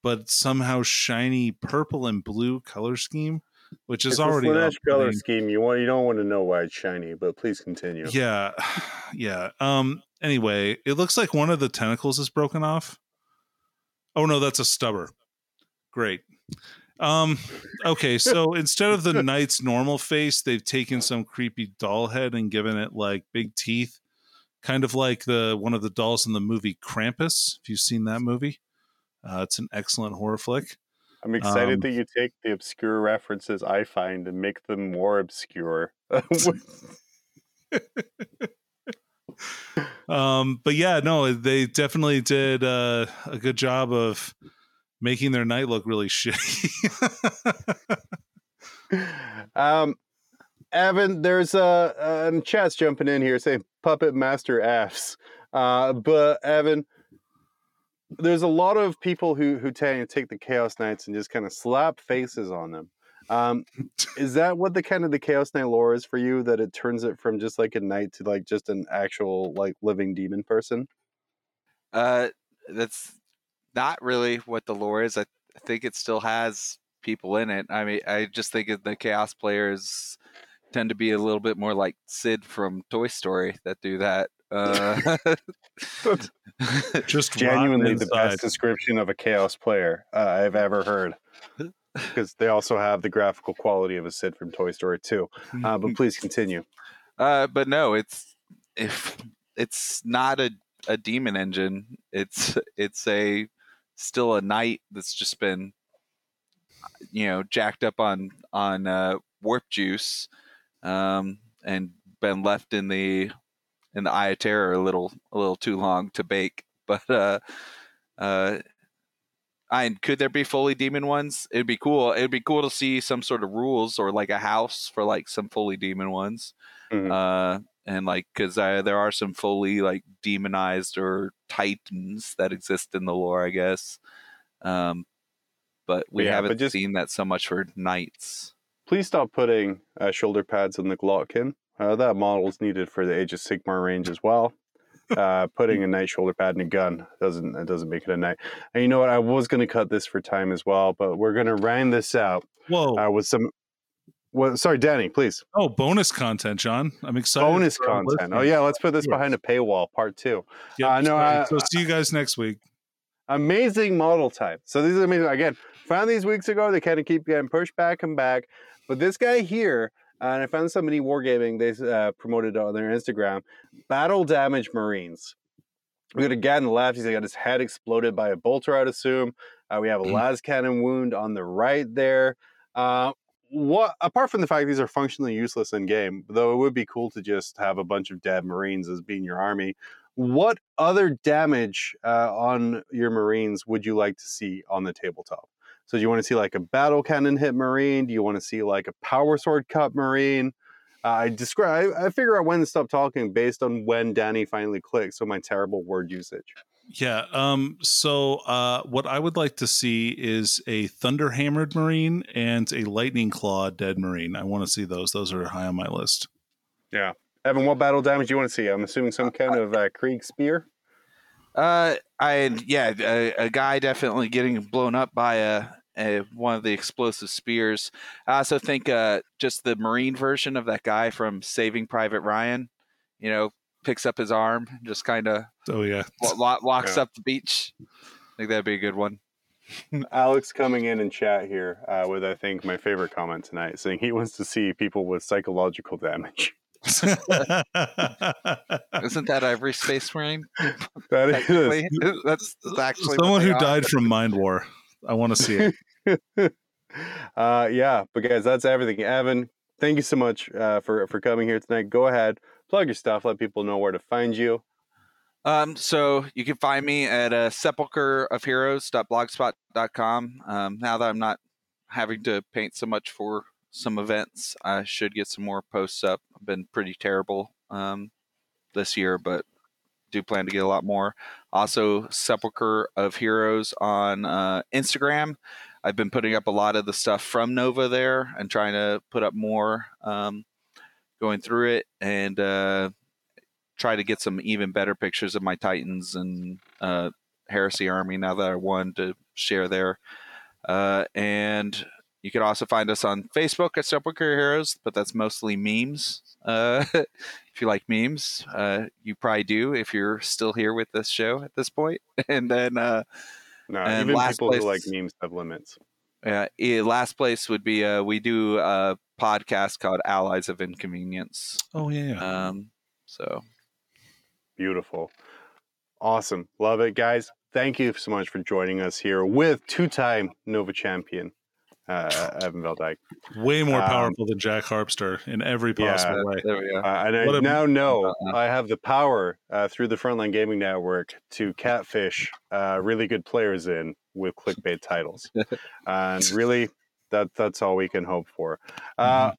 but somehow shiny purple and blue color scheme, which is it's already a Slaanesh color scheme. You want you don't want to know why it's shiny, but please continue. Yeah, yeah. Um. Anyway, it looks like one of the tentacles is broken off. Oh no, that's a stubber. Great. Um. Okay, so instead of the knight's normal face, they've taken some creepy doll head and given it like big teeth, kind of like the one of the dolls in the movie Krampus. If you've seen that movie, uh, it's an excellent horror flick. I'm excited Um, that you take the obscure references I find and make them more obscure. um but yeah no they definitely did uh, a good job of making their knight look really shitty um, Evan, there's a uh, chat's jumping in here saying puppet master Fs. Uh, but Evan, there's a lot of people who who to take the Chaos Knights and just kind of slap faces on them. Um, is that what the kind of the Chaos Knight lore is for you? That it turns it from just like a knight to like just an actual like living demon person? Uh, that's not really what the lore is. I, I think it still has people in it. I mean, I just think that the chaos players tend to be a little bit more like Sid from Toy Story that do that. Uh, just genuinely the best description of a chaos player uh, I've ever heard. Because they also have the graphical quality of a Sid from Toy Story 2. Uh, but please continue. uh, but no, it's if it's not a, a demon engine. It's it's a still a knight that's just been you know jacked up on on uh, warp juice um, and been left in the in the eye of terror a little a little too long to bake. But uh, uh, I could there be fully demon ones? It'd be cool. It'd be cool to see some sort of rules or like a house for like some fully demon ones. Mhm. Uh, and like because there are some fully like demonized or titans that exist in the lore, I guess. Um, but we Yeah, haven't just- seen that so much for knights. Please stop putting uh, shoulder pads on the Glottkin. Uh, that model is needed for the Age of Sigmar range as well. Uh, putting a knight shoulder pad in a gun doesn't it doesn't make it a knight. And you know what? I was going to cut this for time as well, but we're going to round this out Whoa! uh, with some. Well, sorry, Danny, please. oh, bonus content, John. I'm excited. Bonus content. Oh yeah, let's put this behind a paywall, part two. Yep, Uh, no. I- so see you guys next week. amazing model type. So these are amazing. Again, found these weeks ago. They kind of keep getting pushed back and back. But this guy here, uh, and I found somebody wargaming. They uh, promoted on their Instagram. Battle damage Marines. We got a guy on the left. He's got his head exploded by a bolter, I'd assume. Uh, we have a Mm. las cannon wound on the right there. Uh, what apart from the fact these are functionally useless in game, though it would be cool to just have a bunch of dead Marines as being your army. What other damage uh, on your Marines would you like to see on the tabletop? So, do you want to see like a battle cannon hit Marine? Do you want to see like a power sword cut Marine? Uh, I describe. I figure out when to stop talking based on when Danny finally clicks. So my terrible word usage. Yeah. Um. So, uh, what I would like to see is a thunder hammered marine and a lightning claw dead marine. I want to see those. Those are high on my list. Yeah, Evan, what battle damage do you want to see? I'm assuming some kind of uh, Krieg spear. Uh, I yeah, a, a guy definitely getting blown up by a uh, one of the explosive spears. I also think uh, just the Marine version of that guy from Saving Private Ryan. You know, picks up his arm, just kind of Oh yeah. walks Yeah. up the beach. I think that'd be a good one. Alex coming in and chat here uh, with I think my favorite comment tonight, saying he wants to see people with psychological damage. Isn't that every space marine? That is Technically, that's, that's actually someone they who are. died from Mind War. I want to see it. uh, yeah, but guys, that's everything. Evan, thank you so much uh, for for coming here tonight. Go ahead, plug your stuff, let people know where to find you. Um, so you can find me at uh, sepulcherofheroes.blogspot.com. Um, now that I'm not having to paint so much for some events, I should get some more posts up. I've been pretty terrible um, this year, but do plan to get a lot more. Also, Sepulcher of Heroes on uh, Instagram. I've been putting up a lot of the stuff from Nova there and trying to put up more um, going through it and uh, try to get some even better pictures of my Titans and uh, Heresy Army now that I won to share there. Uh, and you can also find us on Facebook at Sepulcher Heroes, but that's mostly memes. Uh, if you like memes, uh, you probably do if you're still here with this show at this point. And then uh, No, And even last people who like place- memes have limits. uh, eh, last place would be uh, we do a podcast called Allies of Inconvenience. Oh yeah. yeah. Um, so Beautiful. Awesome. Love it, guys. Thank you so much for joining us here with two time Nova champion, uh, Evan Veldike. Way more um, powerful than Jack Harpster in every Yeah. possible way. there we. Uh, and What I a- now know Uh, I have the power uh, through the Frontline Gaming Network to catfish uh, really good players in with clickbait titles. and really, that that's all we can hope for. Uh,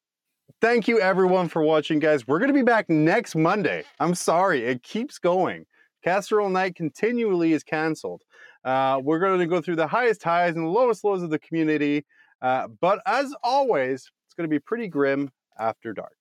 Thank you, everyone, for watching, guys. We're going to be back next Monday. I'm sorry, it keeps going. Casserole Night continually is canceled. Uh, we're going to go through the highest highs and the lowest lows of the community. Uh, but as always, it's going to be pretty grim after dark.